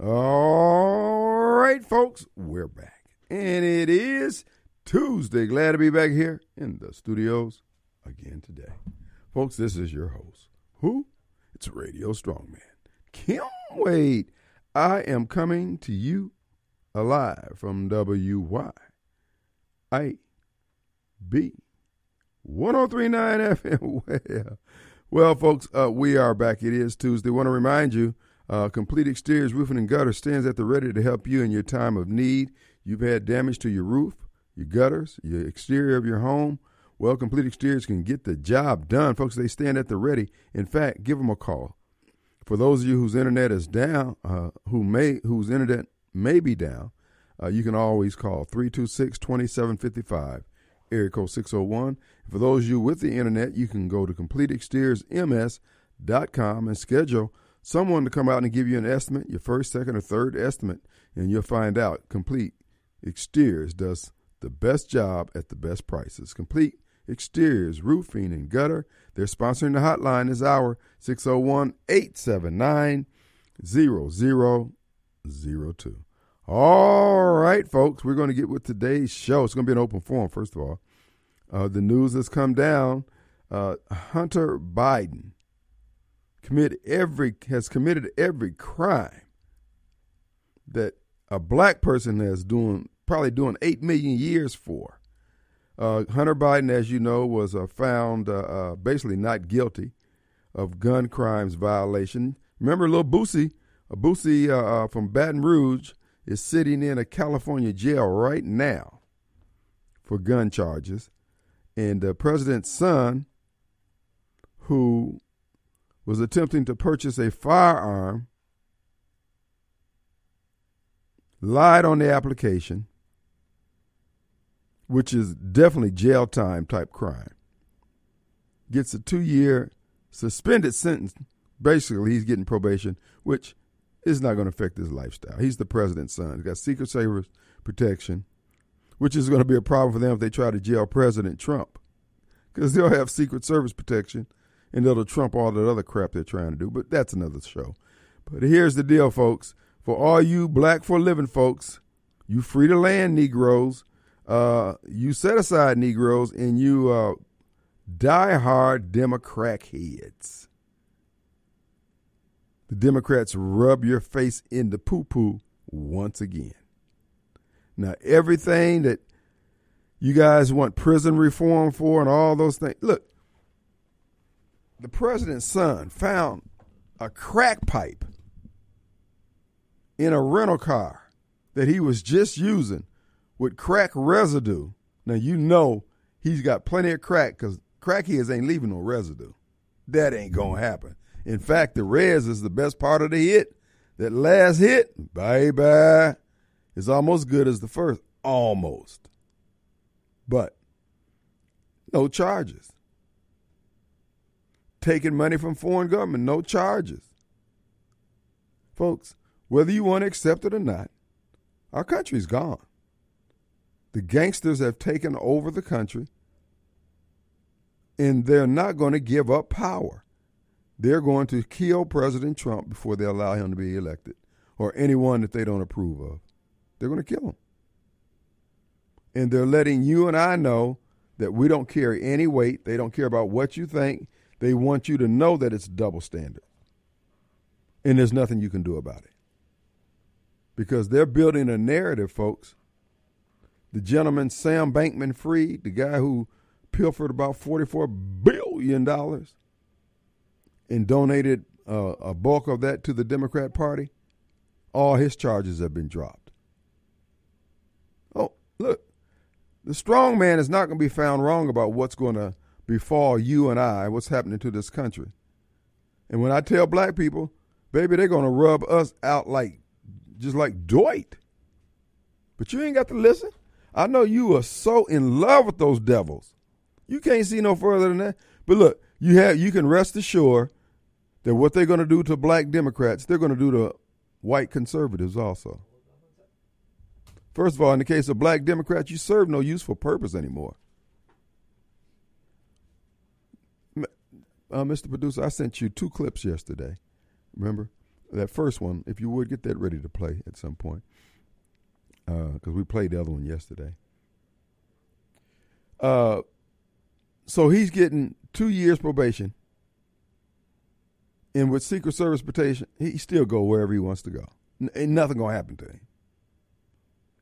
All right, folks, we're back. And it is Tuesday. Glad to be back here in the studios again today. Folks, this is your host. Who? It's Radio Strongman. Kim Wade. I am coming to you alive from WY. I B 1039 FM. Well, well folks, uh, we are back. It is Tuesday. want to remind you uh, Complete Exteriors Roofing and Gutter stands at the ready to help you in your time of need. You've had damage to your roof, your gutters, your exterior of your home. Well, Complete Exteriors can get the job done. Folks, they stand at the ready. In fact, give them a call. For those of you whose internet is down, uh, who may whose internet may be down, uh, you can always call 326 2755, area code 601. For those of you with the internet, you can go to CompleteExteriorsMS.com and schedule someone to come out and give you an estimate, your first, second, or third estimate, and you'll find out Complete Exteriors does the best job at the best prices. Complete Exteriors, Roofing, and Gutter. They're sponsoring the hotline this hour, 601 879 0002. All right, folks, we're going to get with today's show. It's going to be an open forum, first of all. Uh, the news has come down. Uh, Hunter Biden commit every has committed every crime that a black person has doing probably doing eight million years for. Uh, Hunter Biden, as you know, was uh, found uh, uh basically not guilty of gun crimes violation. Remember, little Boosie, Boosie uh, uh, from Baton Rouge is sitting in a California jail right now for gun charges, and the president's son, who was attempting to purchase a firearm, lied on the application, which is definitely jail time type crime, gets a two year suspended sentence. Basically, he's getting probation, which is not going to affect his lifestyle. He's the president's son. He's got Secret Service protection, which is going to be a problem for them if they try to jail President Trump, because they'll have Secret Service protection and it'll trump all that other crap they're trying to do. But that's another show. But here's the deal, folks. For all you black for living folks, you free to land Negroes, uh, you set aside Negroes, and you uh, die-hard Democrat heads. The Democrats rub your face in the poo-poo once again. Now, everything that you guys want prison reform for and all those things. Look, the president's son found a crack pipe in a rental car that he was just using with crack residue. Now you know he's got plenty of crack because crackheads ain't leaving no residue. That ain't gonna happen. In fact, the res is the best part of the hit. That last hit, bye, is almost good as the first. Almost. But no charges taking money from foreign government, no charges. Folks, whether you want to accept it or not, our country's gone. The gangsters have taken over the country, and they're not going to give up power. They're going to kill President Trump before they allow him to be elected, or anyone that they don't approve of. They're going to kill him. And they're letting you and I know that we don't carry any weight. They don't care about what you think. They want you to know that it's double standard. And there's nothing you can do about it. Because they're building a narrative, folks. The gentleman, Sam Bankman Fried, the guy who pilfered about $44 billion and donated uh, a bulk of that to the Democrat Party, all his charges have been dropped. Oh, look, the strong man is not going to be found wrong about what's going to befall you and I what's happening to this country. And when I tell black people, baby, they're going to rub us out like just like Dwight. But you ain't got to listen. I know you are so in love with those devils. You can't see no further than that. But look, you have you can rest assured that what they're going to do to black Democrats, they're going to do to white conservatives also. First of all, in the case of black Democrats, you serve no useful purpose anymore. Uh, Mr. Producer, I sent you two clips yesterday. Remember? that first one, if you would get that ready to play at some point, because uh, we played the other one yesterday. Uh, so he's getting two years probation, and with Secret Service protection, he still go wherever he wants to go. N- ain't nothing gonna happen to him.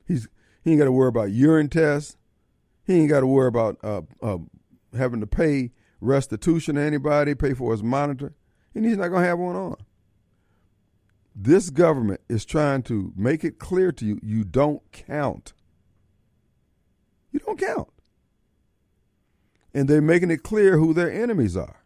He's he ain't got to worry about urine tests. He ain't got to worry about uh, uh, having to pay restitution to anybody, pay for his monitor, and he's not gonna have one on. This government is trying to make it clear to you you don't count. You don't count. And they're making it clear who their enemies are.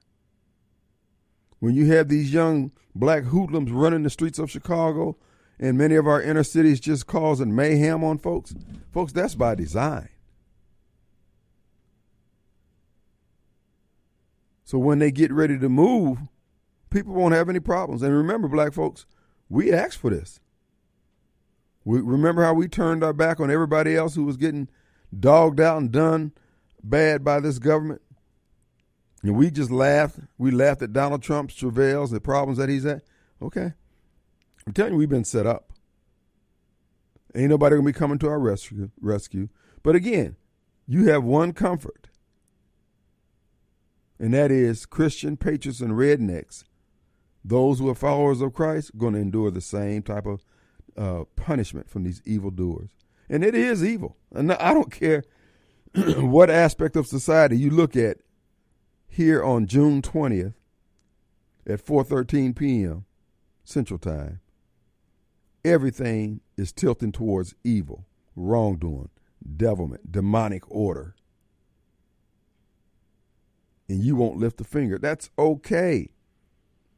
When you have these young black hoodlums running the streets of Chicago and many of our inner cities just causing mayhem on folks, folks, that's by design. So when they get ready to move, people won't have any problems. And remember, black folks, we asked for this. We remember how we turned our back on everybody else who was getting dogged out and done bad by this government. And we just laughed. We laughed at Donald Trump's travails, the problems that he's at. Okay. I'm telling you, we've been set up. Ain't nobody gonna be coming to our rescue rescue. But again, you have one comfort. And that is Christian patriots and rednecks those who are followers of Christ are going to endure the same type of uh, punishment from these evildoers. And it is evil. And I don't care what aspect of society you look at here on June 20th at 4:13 p.m. Central Time. Everything is tilting towards evil, wrongdoing, devilment, demonic order. And you won't lift a finger. That's okay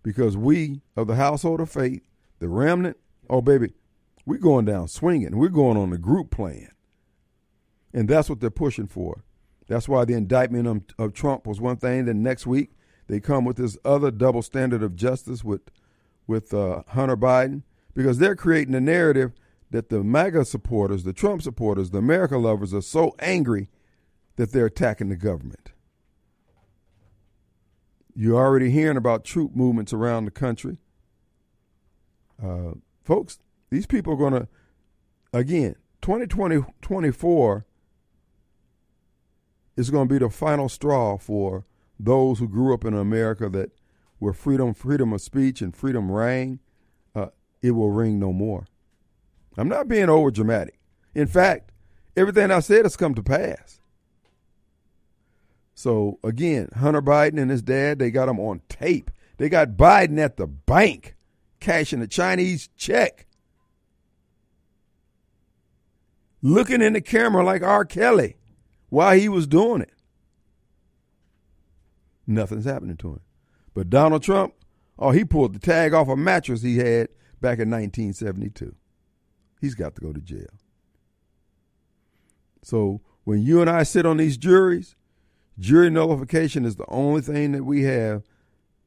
because we of the household of faith, the remnant, oh baby, we're going down swinging. We're going on the group plan. And that's what they're pushing for. That's why the indictment of, of Trump was one thing. Then next week they come with this other double standard of justice with with uh, Hunter Biden because they're creating a narrative that the MAGA supporters, the Trump supporters, the America lovers are so angry that they're attacking the government. You're already hearing about troop movements around the country. Uh, folks, these people are going to, again, 2020, 24 is going to be the final straw for those who grew up in America that where freedom, freedom of speech and freedom rang. Uh, it will ring no more. I'm not being over dramatic. In fact, everything I said has come to pass. So again, Hunter Biden and his dad, they got him on tape. They got Biden at the bank cashing a Chinese check. Looking in the camera like R. Kelly while he was doing it. Nothing's happening to him. But Donald Trump, oh, he pulled the tag off a mattress he had back in 1972. He's got to go to jail. So when you and I sit on these juries, Jury nullification is the only thing that we have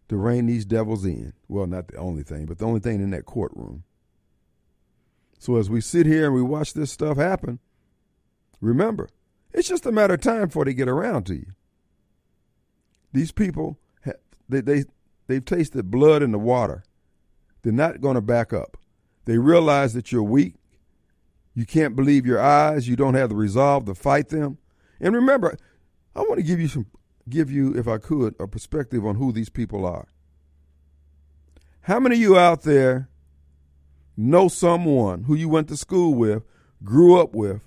to rein these devils in. Well, not the only thing, but the only thing in that courtroom. So as we sit here and we watch this stuff happen, remember, it's just a matter of time before they get around to you. These people, they, they, they've tasted blood in the water. They're not going to back up. They realize that you're weak. You can't believe your eyes. You don't have the resolve to fight them. And remember, I want to give you some give you, if I could, a perspective on who these people are. How many of you out there know someone who you went to school with, grew up with,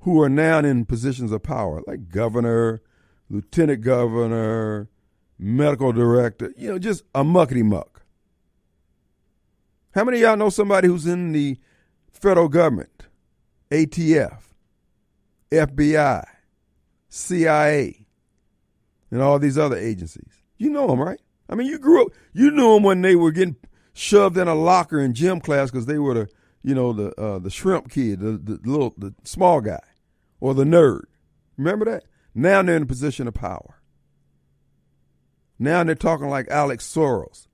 who are now in positions of power, like governor, lieutenant governor, medical director, you know, just a muckety muck? How many of y'all know somebody who's in the federal government, ATF, FBI, CIA, and all these other agencies. You know them, right? I mean, you grew up, you knew them when they were getting shoved in a locker in gym class because they were the, you know, the uh, the shrimp kid, the, the little, the small guy, or the nerd. Remember that? Now they're in a position of power. Now they're talking like Alex Soros.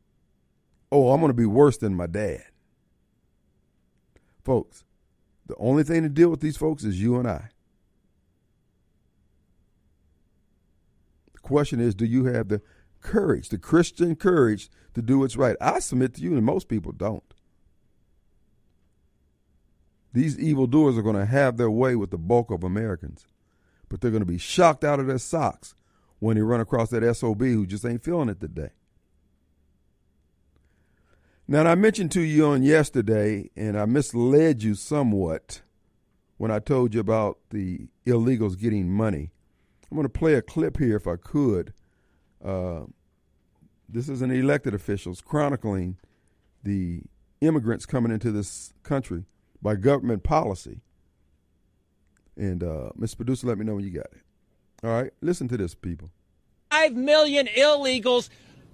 Oh, I'm going to be worse than my dad. Folks, the only thing to deal with these folks is you and I. question is, do you have the courage, the Christian courage to do what's right. I submit to you, and most people don't. These evildoers are going to have their way with the bulk of Americans, but they're going to be shocked out of their socks when they run across that SOB who just ain't feeling it today. Now, I mentioned to you on yesterday, and I misled you somewhat when I told you about the illegals getting money. I'm going to play a clip here if I could. Uh, this is an elected officials chronicling the immigrants coming into this country by government policy. And uh. Producer, let me know when you got it. All right, listen to this, people. Five million illegals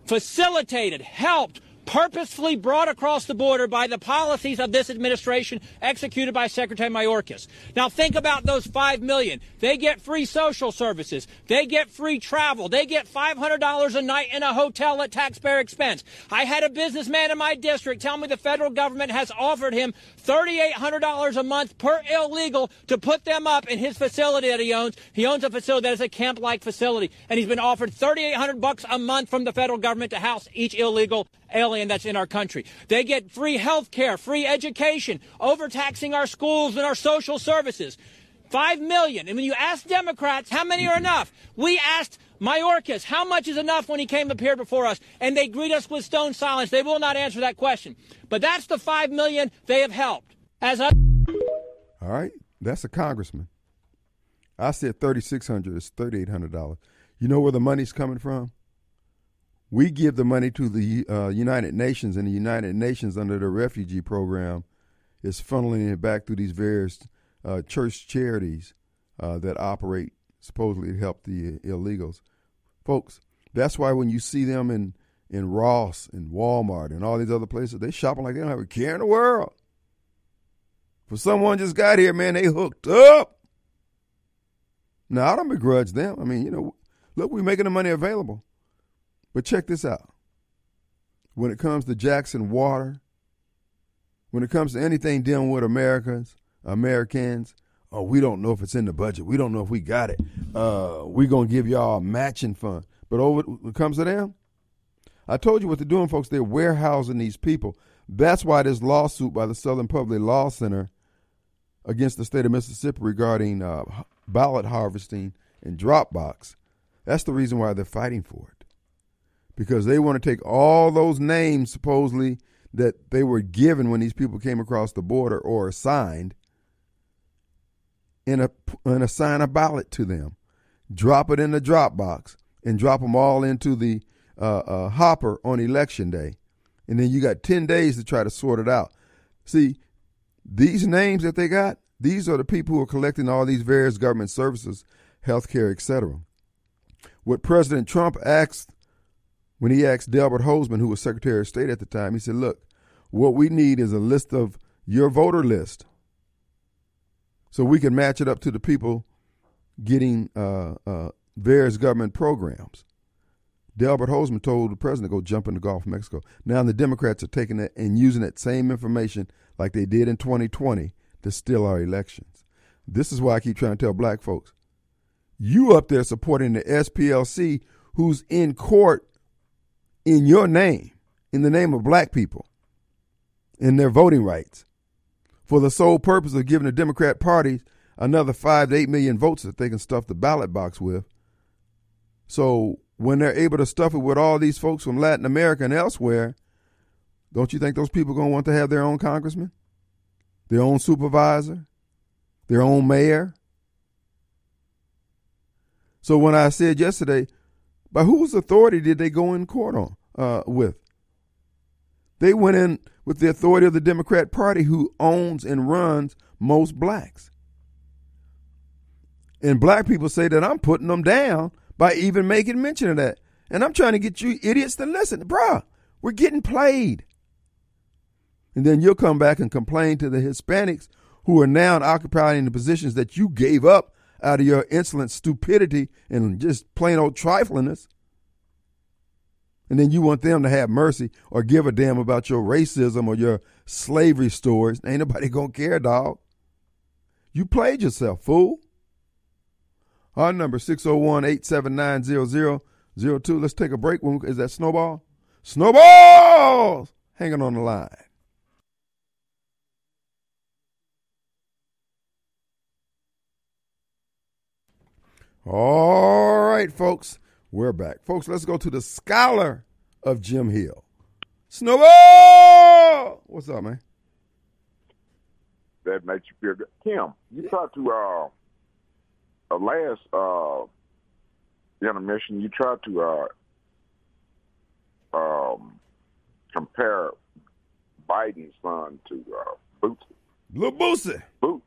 facilitated, helped, purposefully brought across the border by the policies of this administration executed by Secretary Mayorkas. Now think about those 5 million. They get free social services. They get free travel. They get $500 a night in a hotel at taxpayer expense. I had a businessman in my district tell me the federal government has offered him $3,800 a month per illegal to put them up in his facility that he owns. He owns a facility that is a camp-like facility, and he's been offered 3,800 bucks a month from the federal government to house each illegal alien that's in our country. They get free health care, free education, overtaxing our schools and our social services. Five million. And when you ask Democrats how many are enough, we asked Mayorkas how much is enough when he came up here before us, and they greet us with stone silence. They will not answer that question. But that's the five million they have helped. As I- All right, that's a congressman. I said thirty six hundred. It's thirty eight hundred dollars. You know where the money's coming from? We give the money to the uh, United Nations, and the United Nations, under the refugee program, is funneling it back through these various uh, church charities uh, that operate supposedly help the uh, illegals. Folks, that's why when you see them in, in Ross and Walmart and all these other places, they shopping like they don't have a care in the world. For someone just got here, man, they hooked up. Now, I don't begrudge them. I mean, you know, look, we're making the money available. But check this out. When it comes to Jackson Water, when it comes to anything dealing with Americans, Americans, oh, we don't know if it's in the budget. We don't know if we got it. Uh, we're going to give y'all a matching fund. But over it comes to them, I told you what they're doing, folks. They're warehousing these people. That's why this lawsuit by the Southern Public Law Center against the state of Mississippi regarding uh, ballot harvesting and Dropbox, that's the reason why they're fighting for it. Because they want to take all those names, supposedly, that they were given when these people came across the border or assigned, and, a, and assign a ballot to them, drop it in the drop box and drop them all into the uh, uh, hopper on election day. And then you got 10 days to try to sort it out. See, these names that they got, these are the people who are collecting all these various government services, healthcare, etc. What President Trump asked when he asked Delbert Hosemann, who was Secretary of State at the time, he said, Look, what we need is a list of your voter list so we can match it up to the people getting uh, uh, various government programs. Delbert Hosemann told the president to go jump in the Gulf of Mexico. Now the Democrats are taking it and using that same information like they did in 2020 to steal our elections. This is why I keep trying to tell black folks, you up there supporting the SPLC who's in court in your name, in the name of black people, in their voting rights, for the sole purpose of giving the Democrat Party another five to eight million votes that they can stuff the ballot box with. So when they're able to stuff it with all these folks from Latin America and elsewhere, don't you think those people are going to want to have their own congressman, their own supervisor, their own mayor? So when I said yesterday, by whose authority did they go in court on uh, with? They went in with the authority of the Democrat Party, who owns and runs most blacks. And black people say that I'm putting them down by even making mention of that. And I'm trying to get you idiots to listen. Bruh, we're getting played. And then you'll come back and complain to the Hispanics who are now occupying the positions that you gave up out of your insolent stupidity and just plain old triflingness. And then you want them to have mercy or give a damn about your racism or your slavery stories. Ain't nobody gonna care, dog. You played yourself, fool. Our number 601-879-0009. Zero two. Let's take a break. When we, is that snowball? Snowballs hanging on the line. All right, folks, we're back. Folks, let's go to the scholar of Jim Hill. Snowball! What's up, man? That makes you feel good. Kim, you tried to, uh, uh last uh, intermission, you tried to uh, um, compare Biden's son to uh, Bootsy. Lil Bootsy. Boot,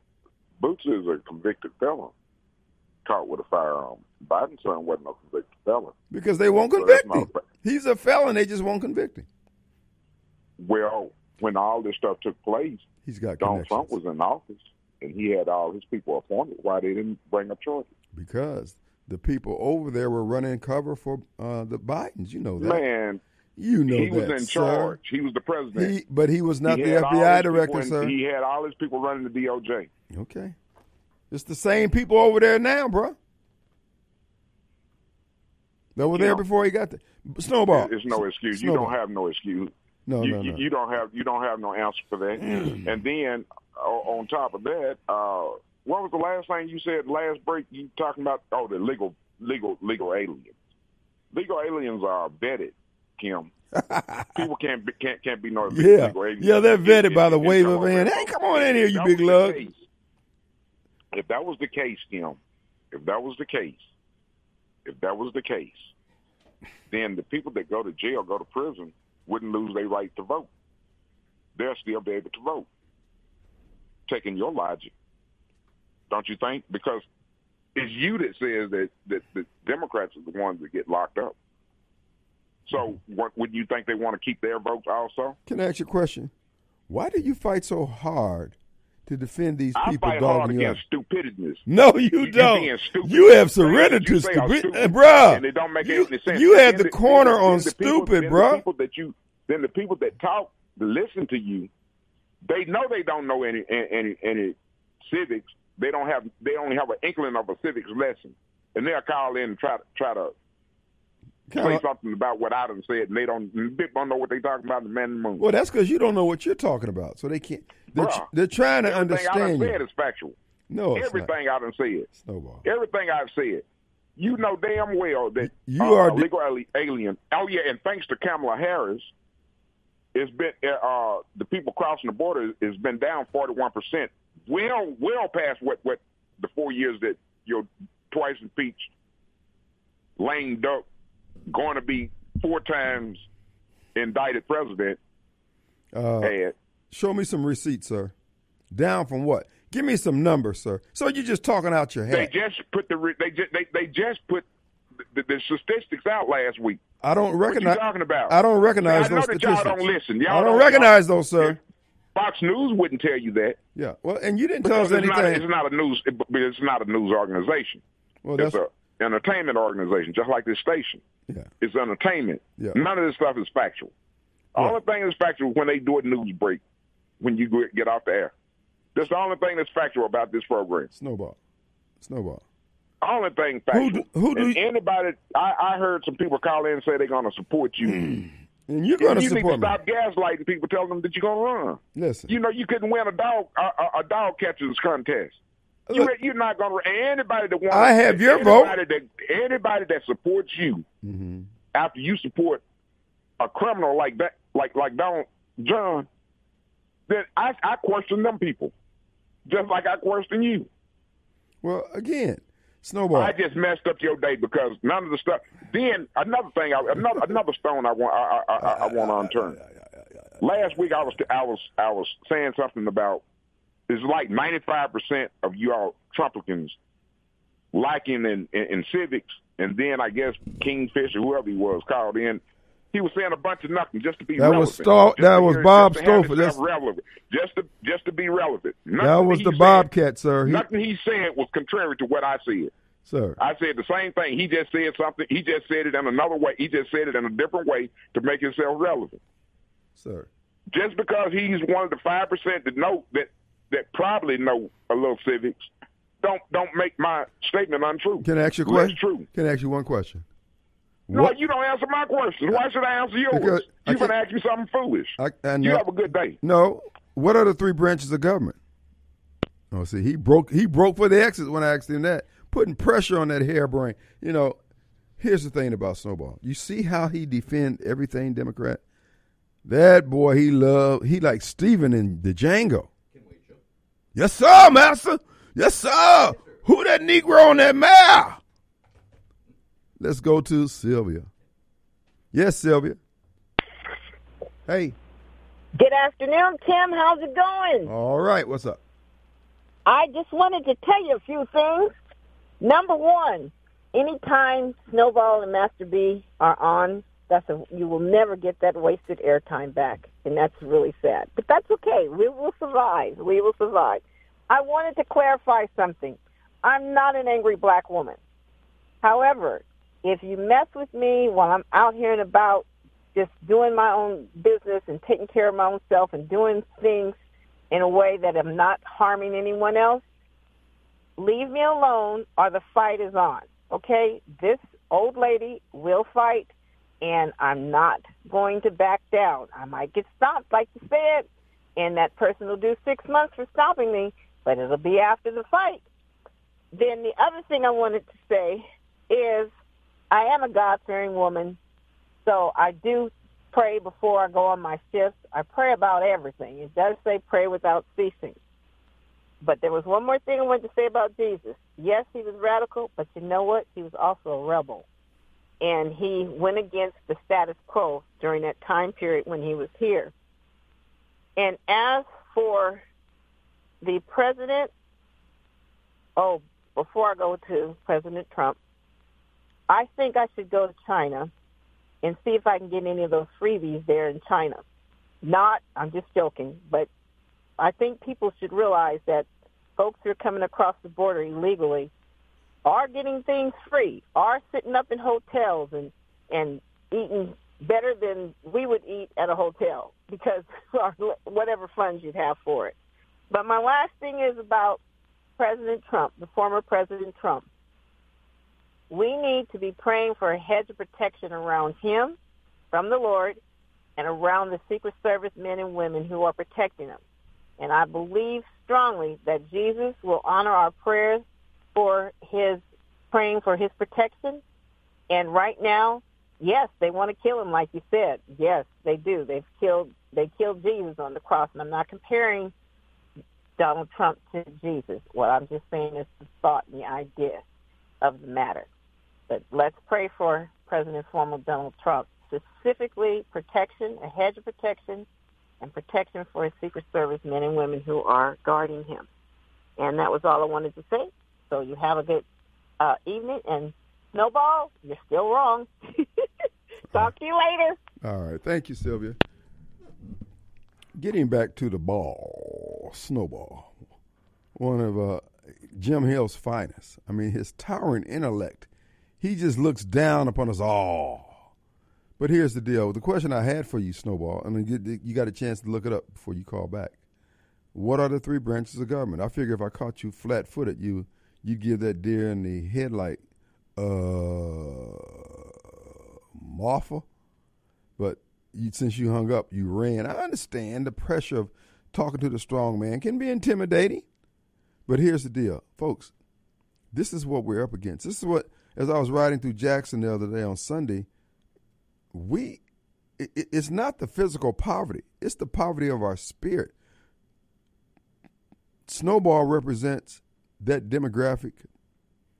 Bootsy is a convicted felon caught with a firearm. Biden's son wasn't a convicted felon. Because they won't convict him. He's a felon. They just won't convict him. Well, when all this stuff took place, he's got Donald Trump was in office and he had all his people appointed. Why they didn't bring up charges? Because the people over there were running cover for uh, the Bidens. You know that. Man, you know he that, was in sir. charge. He was the president. He, but he was not he the FBI director, in, sir. He had all his people running the DOJ. Okay. It's the same people over there now, bro. They were there before he got there. Snowball. It's no excuse. Snowball. You don't have no excuse. No, you, no, no. You don't have you don't have no answer for that. and then on top of that, uh, what was the last thing you said? Last break, you talking about? Oh, the legal legal legal aliens. Legal aliens are vetted, Kim. People can't be, can't can't be no yeah, legal aliens. yeah, they're vetted by the wave of a hand. Hey, come on in here, you big lug. case- If that was the case, Kim, if that was the case, if that was the case, then the people that go to jail, go to prison, wouldn't lose their right to vote. They'll still be able to vote. Taking your logic, don't you think? Because it's you that says that, that the Democrats are the ones that get locked up. So, what would you think they want to keep their votes also? Can I ask you a question? Why do you fight so hard to defend these I people fight hard you stupidness. No, you, You- don't. You have surrendered to you say are stupid, stupid, uh, bruh. and it don't make you, any sense. You had the the- corner on the people- stupid, then the bruh. people that you, then the people that talk, listen to you, they know they don't know any any any civics. They don't have. They only have an inkling of a civics lesson, and they'll call in and try to try to say something about what I done said, and they don't. They don't know what they're talking about. The man in the moon. well, that's because you don't know what you're talking about, so they can't. They're, Bruh, they're trying to Everything I done understand said is factual. No, it's Everything I done said. not. Snowball. Everything I've said. You know damn well that You uh, are a legal ali- alien. Oh yeah, and thanks to Kamala Harris, it's been uh, the people crossing the border has been down forty one percent. Well, well past what what the four years that your twice impeached lame duck going to be four times indicted president Uh, had. show me some receipts, sir. Down from what? Give me some numbers, sir. So you're just talking out your They head. just put the re- they just they, they just put the, the statistics out last week. I don't What recognize. you talking about? I don't recognize I know those that statistics. y'all don't listen. Y'all I don't don't- recognize y'all- those, sir. Fox News wouldn't tell you that. Yeah. Well, and you didn't tell us it's not, anything. it's not a news. it- It's not a news organization. well, It's that's a entertainment organization, just like this station. yeah. It's entertainment. Yeah. None of this stuff is factual. Only thing is factual when they do a news break when you get off the air. That's the only thing that's factual about this program. Snowball. Snowball. Only thing factual. do- who do you- anybody? I, I heard some people call in and say they're going to support you. And you're going to you need to support me. stop gaslighting people, telling them that you're going to run. Listen. You know, you couldn't win a dog a, a, a dog catchers contest. You, you're not going to. Anybody that wants, I have your vote. anybody That, anybody that supports you Mm-hmm. after you support a criminal like that, like like Donald John, then I, I question them people, just like I question you. Well, again, Snowball. I just messed up your day because none of the stuff. Then another thing, I, another another stone I want I, I, I, I want unturned. Last week I was I was I was saying something about it's like ninety five percent of you all Trumpicans liking in, in, in civics, and then I guess Kingfish or whoever he was called in. He was saying a bunch of nothing just to be That relevant. was that to was Bob just Stouffer. That's- relevant. Just to just to be relevant. that was the said- Bobcat, sir. He, Nothing he said was contrary to what I said. sir. I said the same thing. He just said something. He just said it in another way. He just said it in a different way to make himself relevant. Sir. Just because he's one of the five percent to note that that probably know a little civics, don't don't make my statement untrue. Can I ask you a question? That's true. Can I ask you one question? No, you don't answer my question. Why should I answer yours? Because to can't- ask me something foolish. I, I You have a good day. No. What are the three branches of government? Oh, see, he broke he broke for the exit when I asked him that, putting pressure on that hairbrain. You know, here's the thing about Snowball. You see how he defend everything Democrat. That boy, he love he like Stephen in the Django. Yes, sir, master. Yes, sir. Who that Negro on that mare? Let's go to Sylvia. Yes, Sylvia. Hey. Good afternoon, Tim. How's it going? All right. What's up? I just wanted to tell you a few things. Number one, anytime Snowball and Master B are on, that's a, you will never get that wasted airtime back, and that's really sad. But that's okay. We will survive. We will survive. I wanted to clarify something. I'm not an angry black woman. However, if you mess with me while I'm out here and about, just doing my own business and taking care of my own self and doing things in a way that I'm not harming anyone else, leave me alone or the fight is on. Okay? This old lady will fight and I'm not going to back down. I might get stopped, like you said, and that person will do six months for stopping me, but it'll be after the fight. Then the other thing I wanted to say is I am a God-fearing woman, so I do pray before I go on my shifts. I pray about everything. It does say pray without ceasing. But there was one more thing I wanted to say about Jesus. Yes, he was radical, but you know what? He was also a rebel. And he went against the status quo during that time period when he was here. And as for the president, oh, before I go to President Trump, I think I should go to China and see if I can get any of those freebies there in China. Not, I'm just joking, but I think people should realize that folks who are coming across the border illegally are getting things free, are sitting up in hotels and and eating better than we would eat at a hotel because our, whatever funds you'd have for it. But my last thing is about President Trump, the former President Trump. We need to be praying for a hedge of protection around him from the Lord and around the Secret Service men and women who are protecting him. And I believe strongly that Jesus will honor our prayers for his praying for his protection. And right now, yes, they want to kill him, like you said. Yes, they do. They've killed they killed Jesus on the cross, and I'm not comparing Donald Trump to Jesus. What I'm just saying is the thought and the idea of the matter. But let's pray for President former Donald Trump, specifically protection, a hedge of protection, and protection for his Secret Service men and women who are guarding him. And that was all I wanted to say. So you have a good uh, evening. And Snowball, you're still wrong. Talk to you later. All right. Thank you, Sylvia. Getting back to the ball, Snowball, one of uh, Jim Hill's finest. I mean, his towering intellect. He just looks down upon us all. But here's the deal. The question I had for you, Snowball, and you you got a chance to look it up before you call back. What are the three branches of government? I figure if I caught you flat-footed, you you give that deer in the headlight uh Marfa. But you, since you hung up, you ran. I understand the pressure of talking to the strong man can be intimidating. But here's the deal, folks. This is what we're up against. This is what, as I was riding through Jackson the other day on Sunday, we, it, it's not the physical poverty, it's the poverty of our spirit. Snowball represents that demographic,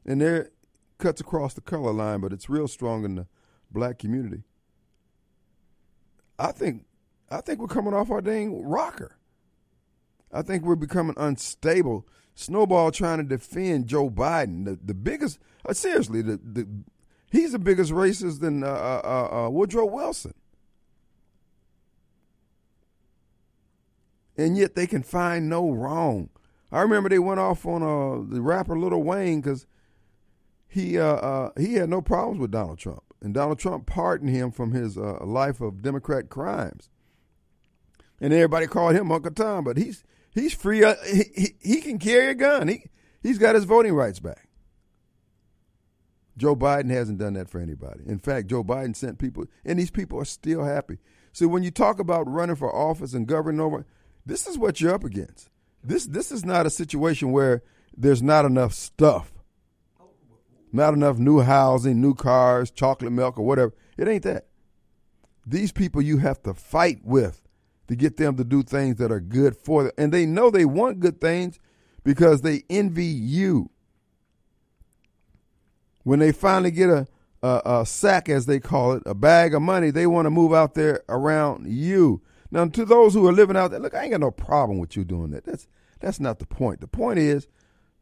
and there cuts across the color line, but it's real strong in the black community. I think I think we're coming off our dang rocker. I think we're becoming unstable. Snowball trying to defend Joe Biden, the, the biggest. Uh, seriously, the, the he's the biggest racist than uh, uh, uh, Woodrow Wilson, and yet they can find no wrong. I remember they went off on uh, the rapper Little Wayne because he uh, uh, he had no problems with Donald Trump, and Donald Trump pardoned him from his uh, life of Democrat crimes. And everybody called him Uncle Tom, but he's he's free. Uh, he, he he can carry a gun. He he's got his voting rights back. Joe Biden hasn't done that for anybody. In fact, Joe Biden sent people, and these people are still happy. So when you talk about running for office and governing over, this is what you're up against. This this is not a situation where there's not enough stuff, not enough new housing, new cars, chocolate milk, or whatever. It ain't that. These people you have to fight with to get them to do things that are good for them, and they know they want good things because they envy you. When they finally get a a, a sack, as they call it, a bag of money, they want to move out there around you. Now, to those who are living out there, look, I ain't got no problem with you doing that. That's that's not the point. The point is,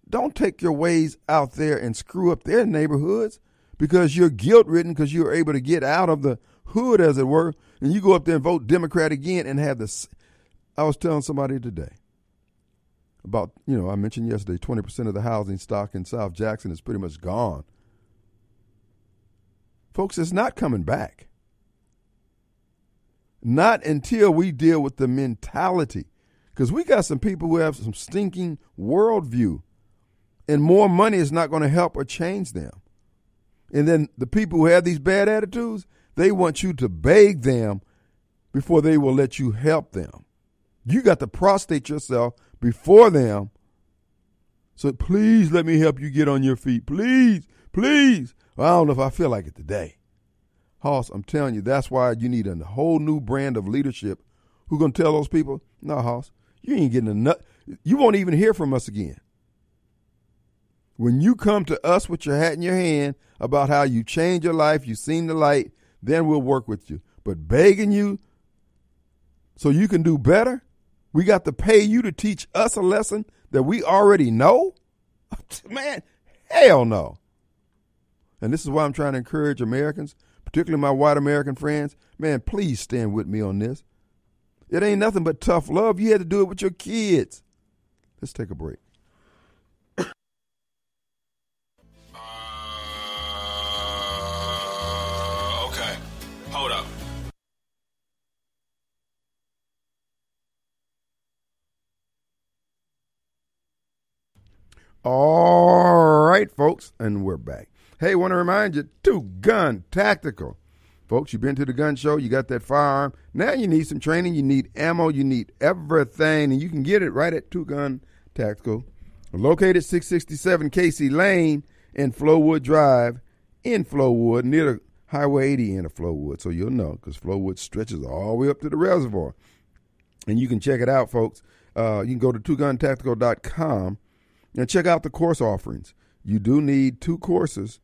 don't take your ways out there and screw up their neighborhoods because you're guilt ridden because you're able to get out of the hood, as it were, and you go up there and vote Democrat again and have this. I was telling somebody today about, you know, I mentioned yesterday, 20% of the housing stock in South Jackson is pretty much gone. Folks, it's not coming back. Not until we deal with the mentality. Because we got some people who have some stinking worldview, and more money is not going to help or change them. And then the people who have these bad attitudes, they want you to beg them before they will let you help them. You got to prostrate yourself before them. So please let me help you get on your feet. Please, please. Well, I don't know if I feel like it today. Hoss, I'm telling you, that's why you need a whole new brand of leadership who's going to tell those people, no, Hoss, you ain't getting nut. You won't even hear from us again. When you come to us with your hat in your hand about how you change your life, you've seen the light, then we'll work with you. But begging you so you can do better, we got to pay you to teach us a lesson that we already know? Man, hell no. And this is why I'm trying to encourage Americans, particularly my white American friends. Man, please stand with me on this. It ain't nothing but tough love. You had to do it with your kids. Let's take a break. Uh, okay. Hold up. All right, folks, and we're back. Hey, want to remind you, Two Gun Tactical. Folks, you've been to the gun show, you got that firearm. Now you need some training, you need ammo, you need everything, and you can get it right at Two Gun Tactical. Located 667 Casey Lane in Flowood Drive in Flowood, near the Highway 80 in Flowood. So you'll know because Flowood stretches all the way up to the reservoir. And you can check it out, folks. Uh, you can go to twoguntactical.com and check out the course offerings. You do need two courses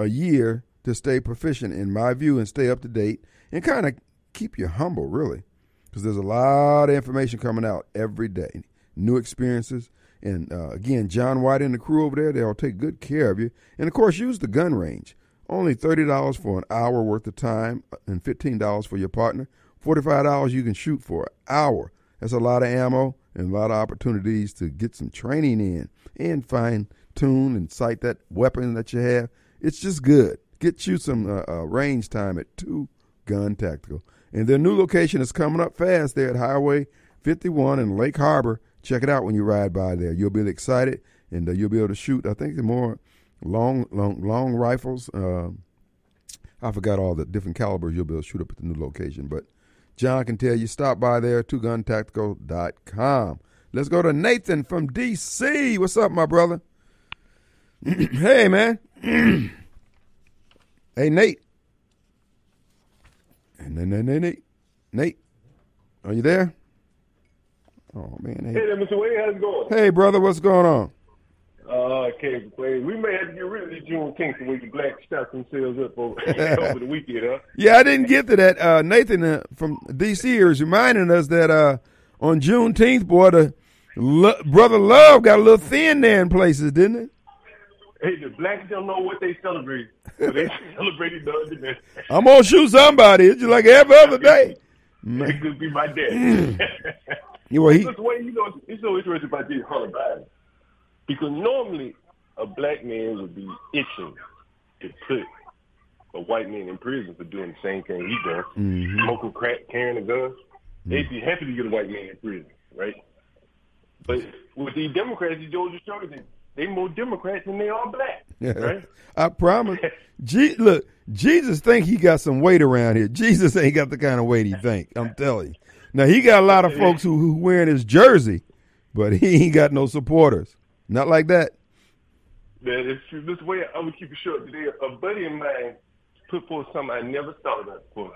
a year to stay proficient, in my view, and stay up to date and kind of keep you humble, really, because there's a lot of information coming out every day, new experiences. And uh, again, John White and the crew over there, they'll take good care of you. And of course, use the gun range. Only $30 for an hour worth of time and $15 for your partner. $45 you can shoot for an hour. That's a lot of ammo and a lot of opportunities to get some training in and fine tune and sight that weapon that you have. It's just good. Get you some uh, uh, range time at Two Gun Tactical. And their new location is coming up fast there at Highway 51 in Lake Harbor. Check it out when you ride by there. You'll be excited and uh, you'll be able to shoot. I think the more long, long, long rifles. Uh, I forgot all the different calibers you'll be able to shoot up at the new location, but John can tell you. Stop by there, twoguntactical.com. Let's go to Nathan from D.C. What's up, my brother? hey, man. hey, Nate. Hey, Nate, Nate, Nate. Nate, are you there? Oh, man. Hey there, Mr. Wade. How's it going? Hey, brother, what's going on? Uh, can't. We may have to get rid of the Juneteenth the way the blacks stack themselves up over, over the weekend, huh? Yeah, I didn't get to that. Uh, Nathan uh, from D.C. is reminding us that uh, on Juneteenth, boy, the lo- brother Love got a little thin there in places, didn't it? Hey, the blacks don't know what they celebrate. So they celebrated the other day. I'm gonna shoot somebody. It's just like every other day. It could be my dad. You well, he. Wade, you know, it's so interesting about this Hunter Biden. Because normally a black man would be itching to put a white man in prison for doing the same thing he done, Mm-hmm. smoking crack, carrying a gun. They'd be happy to get a white man in prison, right? But with these Democrats, the Georgia showed they they more Democrats than they are black. Right? I promise. Je- look, Jesus think he got some weight around here. Jesus ain't got the kind of weight he think. I'm telling you. Now he got a lot of folks who, who wearing his jersey, but he ain't got no supporters. Not like that. That is true. This way, I'm gonna keep it short today. A buddy of mine put forth something I never thought of before.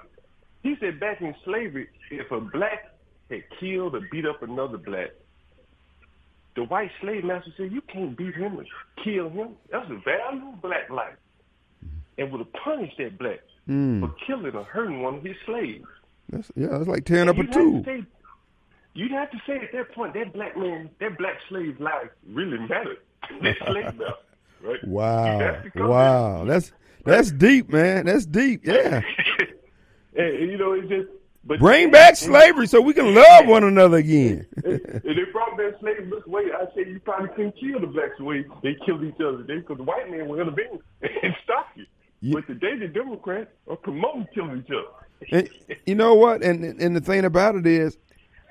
He said back in slavery, if a black had killed or beat up another black, the white slave master said, "You can't beat him or kill him. That's a value of black life," and would have punished that black hmm. for killing or hurting one of his slaves. That's, yeah, it's like tearing up a You'd have to tube. say- You'd have to say at that point that black man, that black slave life really mattered. that slave master, right? Wow, have to come wow, that's that's deep, man. That's deep. Yeah, And, and, you know, it's just but bring back slavery so we can love one another again. If they brought back slavery this way, I say you probably couldn't kill the blacks the way they killed each other today because the white man would intervene and stop you. You- But today the Democrats are promoting killing each other. And you know what? And and the thing about it is,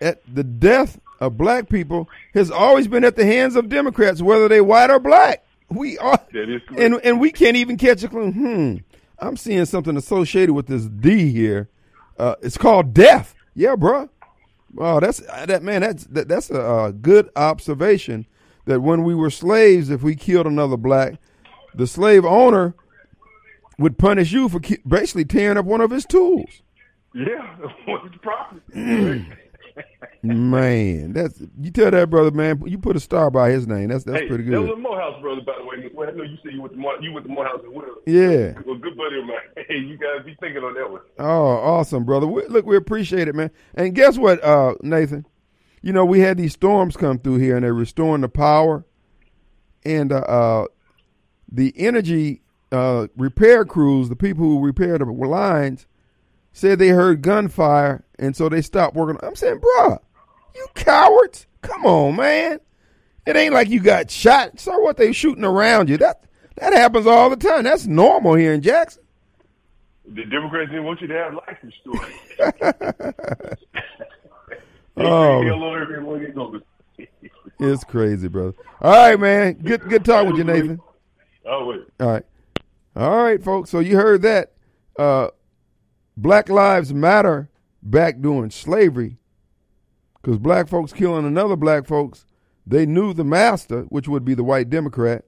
at the death of black people has always been at the hands of Democrats, whether they white or black. We are, That is correct. and and we can't even catch a clue. Hmm, I'm seeing something associated with this D here. Uh, it's called death. Yeah, bruh. Oh, that's that man. That's that, that's a, uh good observation. That when we were slaves, if we killed another black, the slave owner would punish you for ki- basically tearing up one of his tools. Yeah, what's the problem? Man, that's you tell that brother, man. You put a star by his name. That's that's hey, pretty good. That was a Morehouse brother, by the way. Well, I know you said you went to More, you went to Morehouse as well. Yeah. a good buddy of mine. Hey, you guys be thinking on that one. Oh, awesome, brother. We, look, we appreciate it, man. And guess what, uh, Nathan? You know, we had these storms come through here, and they're restoring the power, and uh, uh, the energy uh, repair crews, the people who repair the lines, said they heard gunfire, and so they stopped working. I'm saying, bruh, you cowards! Come on, man. It ain't like you got shot. So what? They shooting around you. That that happens all the time. That's normal here in Jackson. The Democrats didn't want you to have life they Oh. say hello everyone they go. It's crazy, brother. All right, man. Good good talk with you, Nathan. Oh wait. All right. All right, folks. So you heard that. Uh, Black Lives Matter back during slavery. Because black folks killing another black folks, they knew the master, which would be the white Democrat,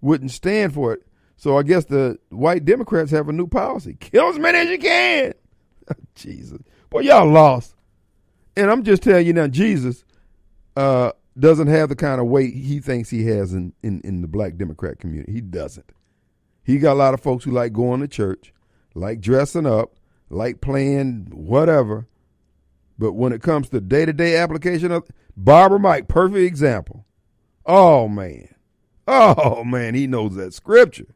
wouldn't stand for it. So I guess the white Democrats have a new policy. Kill as many as you can. Jesus. Boy, y'all lost. And I'm just telling you now, Jesus uh, doesn't have the kind of weight he thinks he has in, in, in the black Democrat community. He doesn't. He got a lot of folks who like going to church, like dressing up, like playing whatever. But when it comes to day to day application of Barber Mike, perfect example. Oh man. Oh man, he knows that scripture.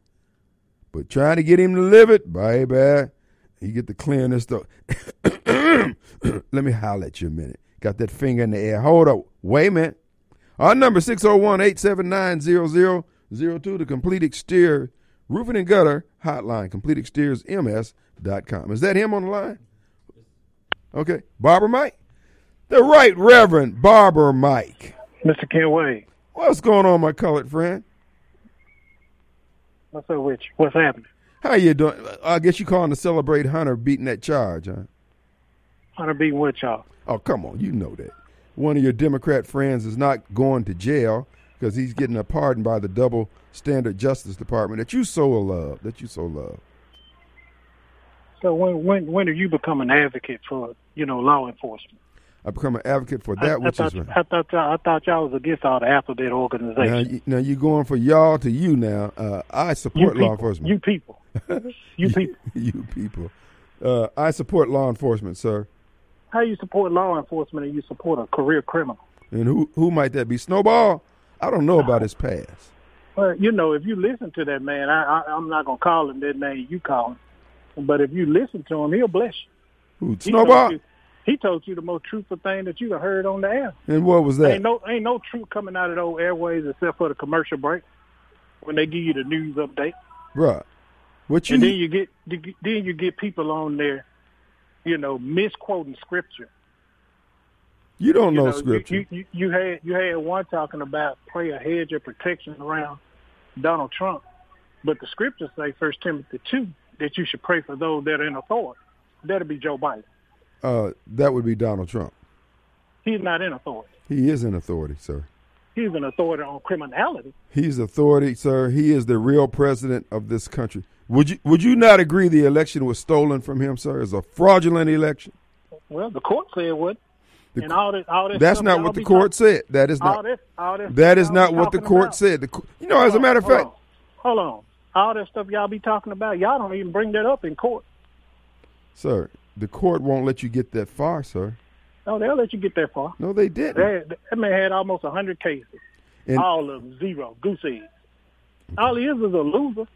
But trying to get him to live it, baby, you get the clearness stuff. Let me holler at you a minute. Got that finger in the air. Hold up. Wait a minute. Our number 601-879-0002, the complete exterior roofing and gutter hotline, completeexteriorsms.com. Is that him on the line? Okay. Barber Mike? The right Reverend Barber Mike. Mr. Kim Wade, What's going on, my colored friend? what's up with you? What's happening? How you doing? I guess you calling to celebrate Hunter beating that charge, huh? Hunter beating with y'all. Oh, come on, you know that. One of your Democrat friends is not going to jail because he's getting a pardon by the double standard Justice Department that you so love, that you so love. So when when when do you become an advocate for you know law enforcement? I become an advocate for that I which thought is right. I thought y'all, I thought y'all was against all the alphabet Now, organizations. you- now you're going for y'all to you now. Uh, I support law enforcement. you people, you people. you people. Uh, I support law enforcement, sir. How you support law enforcement and you support a career criminal? And who who might that be? Snowball? I don't know about his past. Well, you know, if you listen to that man, I, I I'm not gonna call him that name you call him, but if you listen to him, he'll bless you. Who? He told you, he told you the most truthful thing that you heard on the air. And what was that? Ain't no ain't no truth coming out of those airways except for the commercial break when they give you the news update. Bruh. What you and then you get then you get people on there, you know, misquoting scripture. you don't You know, know, scripture. You, you you had you had one talking about play a hedge of protection around Donald Trump, But the scriptures say, First Timothy two, that you should pray for those that are in authority. That'll be Joe Biden. Uh, that would be Donald Trump. He's not in authority. He is in authority, sir. He's an authority on criminality. He's authority, sir. He is the real president of this country. Would you would you not agree the election was stolen from him, sir? It's a fraudulent election. Well, the court said what? The and all this, all this That's not what the court talking- said. That is all not. this, all this That is not what the court about. said. The, you know, as a matter of fact, hold on. hold on. All that stuff y'all be talking about, y'all don't even bring that up in court. sir, the court won't let you get that far, sir. No, they'll let you get that far. No, they didn't. They, that man had almost a hundred cases. And- all of them zero, goose eggs. All he is is a loser.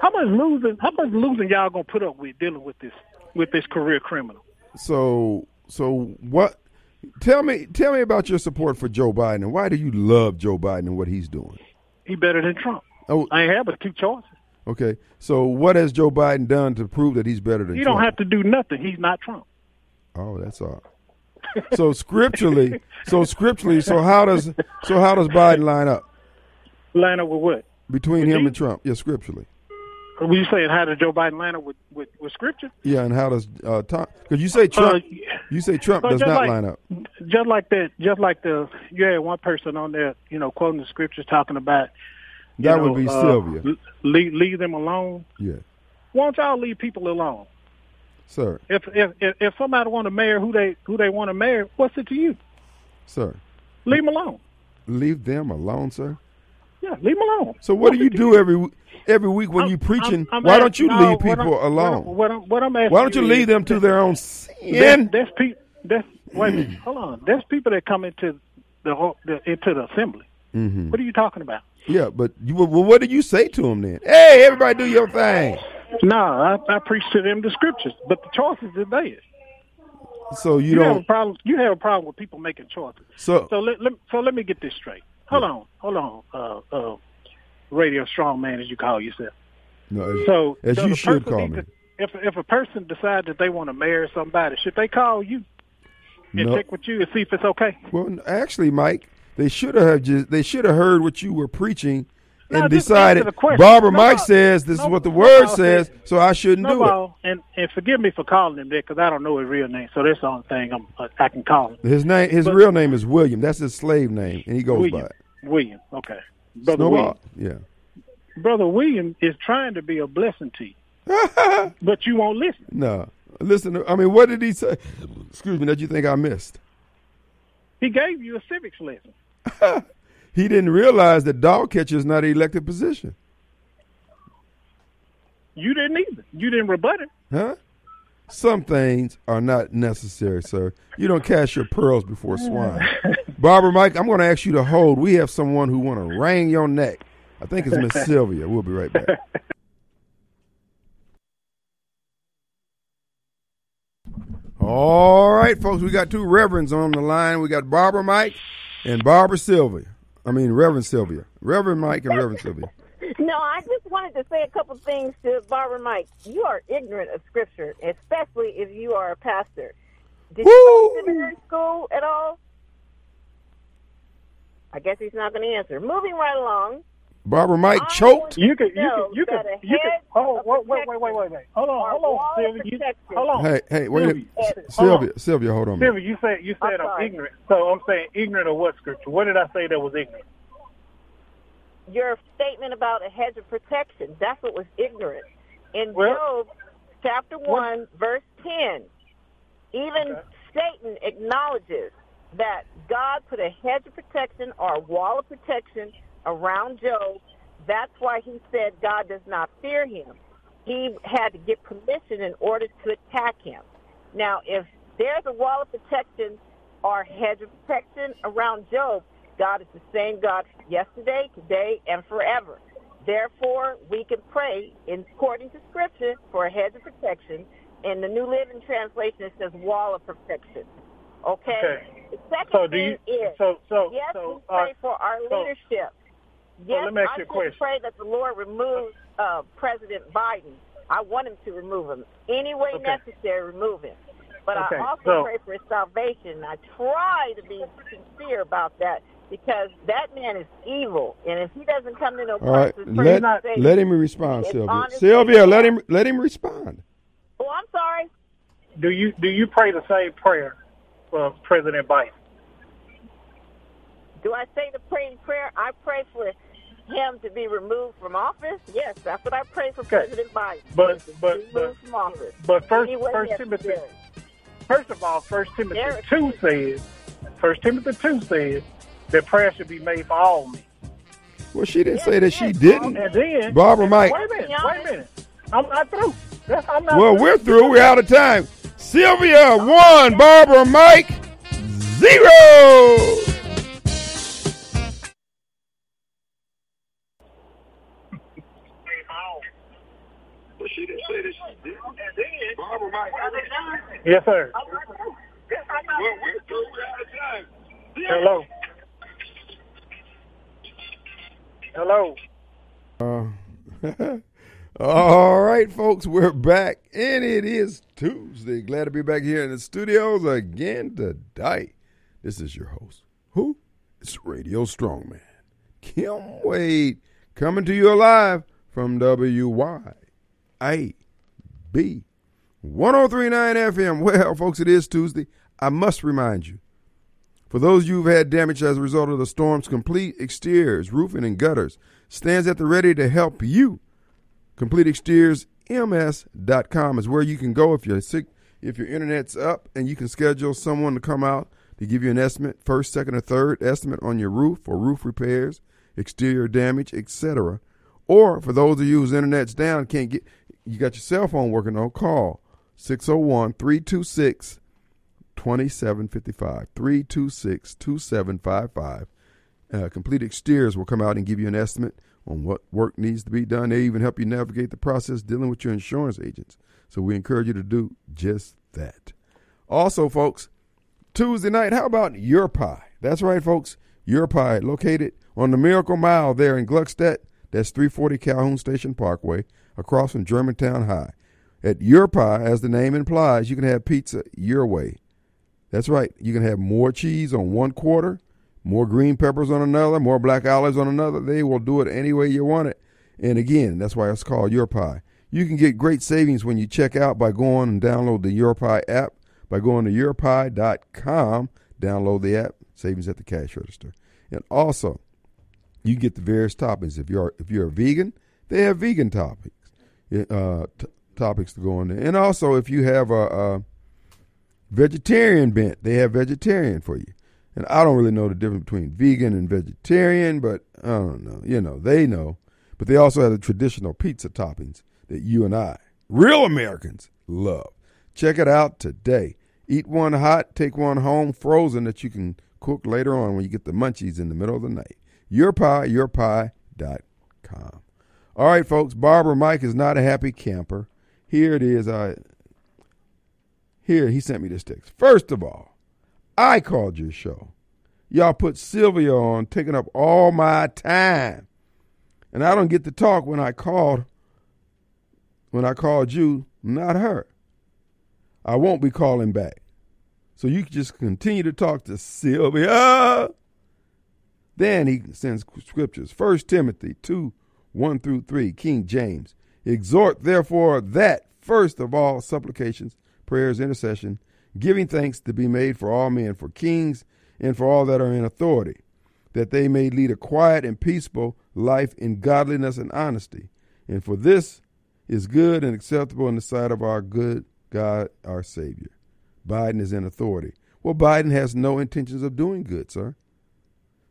How much losing? How much losing y'all gonna put up with dealing with this with this career criminal? So, so what? Tell me, tell me about your support for Joe Biden and why do you love Joe Biden and what he's doing? He better than Trump. Oh, I ain't have but two choices. okay. So, what has Joe Biden done to prove that he's better than You Trump? don't have to do nothing. He's not Trump. Oh, that's all. So scripturally, so scripturally, so how does so how does Biden line up Line up with what? between him and Trump? Yeah, scripturally. Were you saying how does Joe Biden line up with with, with scripture? Yeah, and how does uh Tom? Because you say Trump, Uh, you say Trump does not like- line up. Just like that, just like the you had one person on there, you know, quoting the scriptures talking about you That know, would be uh, Sylvia. Leave, leave them alone. Yeah, Why don't y'all leave people alone? sir, If if if, if somebody want to marry who they who they want to marry, what's it to you? sir. Leave them alone. Leave them alone, sir. Yeah, leave them alone. So what do you do every w- every week when I'm- you preaching? I'm- I'm why don't you no, leave what people I'm- alone? What what I'm asking Why don't you is leave them to their own That, sin? that's people. That's wait minute. Hold on. There's people that come into the, whole- the into the assembly. hmm What are you talking about? Yeah, but you, well, what did you say to them then? Hey, everybody, do your thing. No, I, I preach to them the scriptures, but the choices are theirs. So you, You, have a problem. You have a problem with people making choices. So So let, let so let me get this straight. Hold on, hold on. Uh, uh, radio strong man, as you call yourself. no, as, So as you should call me. to- if if a person decides that they want to marry somebody, should they call you and No. check with you and see if it's okay? Well, actually, Mike, they should have just they should have heard what you were preaching and just decided. answer the question. Barber No, Mike says this no, is what the word no, says, so I shouldn't No, do it. and and forgive me for calling him that because I don't know his real name. So that's the only thing I'm, uh, I can call him. His name, his But- real name is William. That's his slave name, and he goes William. by it. William. Okay, brother. William. Yeah. Brother William is trying to be a blessing to you, but you won't listen. no, listen. I mean, what did he say? Excuse me. That you think I missed? He gave you a civics lesson. He didn't realize that dog catcher is not an elected position, You didn't either. You didn't rebut it. huh? Some things are not necessary, sir. You don't cast your pearls before swine. Barber Mike, I'm going to ask you to hold. We have someone who want to wring your neck. I think it's Miss Sylvia. We'll be right back. All right, folks, we got two reverends on the line. We got Barber Mike and Barber Sylvia. I mean, Reverend Sylvia. Reverend Mike and Reverend Sylvia. No, I just wanted to say a couple things to Barber Mike. You are ignorant of Scripture, especially if you are a pastor. Did you go to seminary school at all? I guess he's not going to answer. Moving right along. Barber Mike I choked. You could, you No, could, you could, you could. hedge Oh, wait, wait, wait, wait, wait, wait. Hold on, hold on, Sylvia. You, hold on. Hey, hey, wait. Sylvia, Sylvia, hold on. Sylvia, hold on a minute. Sylvia, you said you I'm said I'm, ignorant. So I'm saying ignorant of what scripture? What did I say that was ignorant? Your statement about a hedge of protection, that's what was ignorant. In Well- Job chapter 1, verse 10, even Okay. Satan acknowledges that God put a hedge of protection or a wall of protection around Job. That's why he said God does not fear him. He had to get permission in order to attack him. Now, if there's a wall of protection or hedge of protection around Job, God is the same God yesterday, today, and forever. Therefore, we can pray in according to Scripture for a hedge of protection. In the New Living Translation, it says wall of protection. Okay. Okay. The second So do you? thing is So so yes, so. we pray Uh, for our so- leadership. Yes, let me ask I you a question. pray that the Lord removes uh, President Biden. I want him to remove him any way Okay. necessary. Remove him. But Okay, I also so- pray for his salvation. I try to be sincere about that because that man is evil, and if he doesn't come to no All right, crisis, let, praise let him Savior. respond, Sylvia. Sylvia, let him let him respond. Oh, I'm sorry. Do you do you pray the same prayer for President Biden? Do I say the praying prayer? I pray for him to be removed from office. Yes, that's what I pray for Okay. President Biden. But but but, from office. but first First Timothy necessary. first of all, First Timothy There- two says First Timothy two says that prayer should be made for all men. Well, she didn't Yes, say that yes, she didn't. And then Barber Mike. Wait a minute, wait a minute. I'm not through. That's, I'm not Well, through. we're through. We're out of time. Sylvia one, Barber Mike zero. But she didn't say that she did. Barber Mike. Yes, sir. Well, we're through. We're out of time. Hello. Hello. Uh, all right, folks, we're back, and it is Tuesday. Glad to be back here in the studios again today. This is your host. Who? It's Radio Strongman. Kim Wade coming to you live from WYAB 1039 FM. Well, folks, it is Tuesday. I must remind you for those of you who've had damage as a result of the storms, Complete Exteriors, Roofing and Gutters stands at the ready to help you. Complete Exteriors MS.com is where you can go if you're sick, if your internet's up, and you can schedule someone to come out to give you an estimate, first, second, or third estimate on your roof or roof repairs, exterior damage, etc. Or for those of you whose internet's down, can't get, you got your cell phone working on, call 601 326 2755 326 2755. Uh, Complete Exteriors will come out and give you an estimate on what work needs to be done. They even help you navigate the process dealing with your insurance agents. So we encourage you to do just that. Also, folks, Tuesday night, how about Your Pie? That's right, folks. Your Pie, located on the Miracle Mile there in Gluckstadt. That's 340 Calhoun Station Parkway, across from Germantown High. At Your Pie, as the name implies, you can have pizza your way. That's right. You can have more cheese on one quarter, more green peppers on another, more black olives on another. They will do it any way you want it. And again, that's why it's called Your Pie. You can get great savings when you check out by going and download the Your Pie app. By going to yourpie.com, download the app, savings at the cash register. And also, you get the various toppings. If you're if you're a vegan, they have vegan topics, uh, t- topics to go on there. And also, if you have a, a vegetarian bent, they have vegetarian for you. And I don't really know the difference between vegan and vegetarian, but I don't know. You know, they know. But they also have the traditional pizza toppings that you and I, real Americans, love. Check it out today. Eat one hot, take one home frozen that you can cook later on when you get the munchies in the middle of the night. Your pie, yourpie.com. All right, folks, Barber Mike is not a happy camper. Here it is. I here he sent me this text. First of all, I called your show. Y'all put Sylvia on, taking up all my time. And I don't get to talk when I called when I called you, not her. I won't be calling back. So you can just continue to talk to Sylvia. Then he sends scriptures. First Timothy 2, 1 through 3, King James. Exhort therefore that first of all supplications, prayers, intercession, giving thanks to be made for all men, for kings, and for all that are in authority, that they may lead a quiet and peaceful life in godliness and honesty. And for this is good and acceptable in the sight of our good God, our Savior. Biden is in authority. Well, Biden has no intentions of doing good, sir.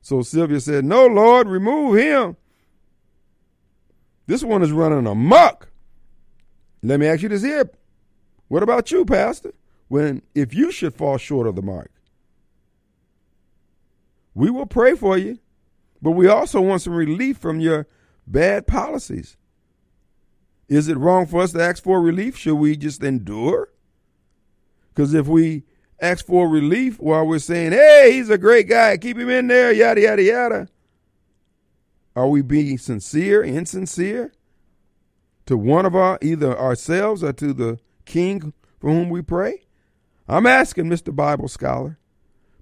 So Sylvia said, No, Lord, remove him. This one is running amok. Let me ask you this here. What about you, Pastor? When if you should fall short of the mark, we will pray for you, but we also want some relief from your bad policies. Is it wrong for us to ask for relief? Should we just endure? Because if we ask for relief while we're saying, hey, he's a great guy, keep him in there, yada, yada, yada, are we being sincere, insincere to one of our, either ourselves or to the king for whom we pray? I'm asking, Mr. Bible Scholar.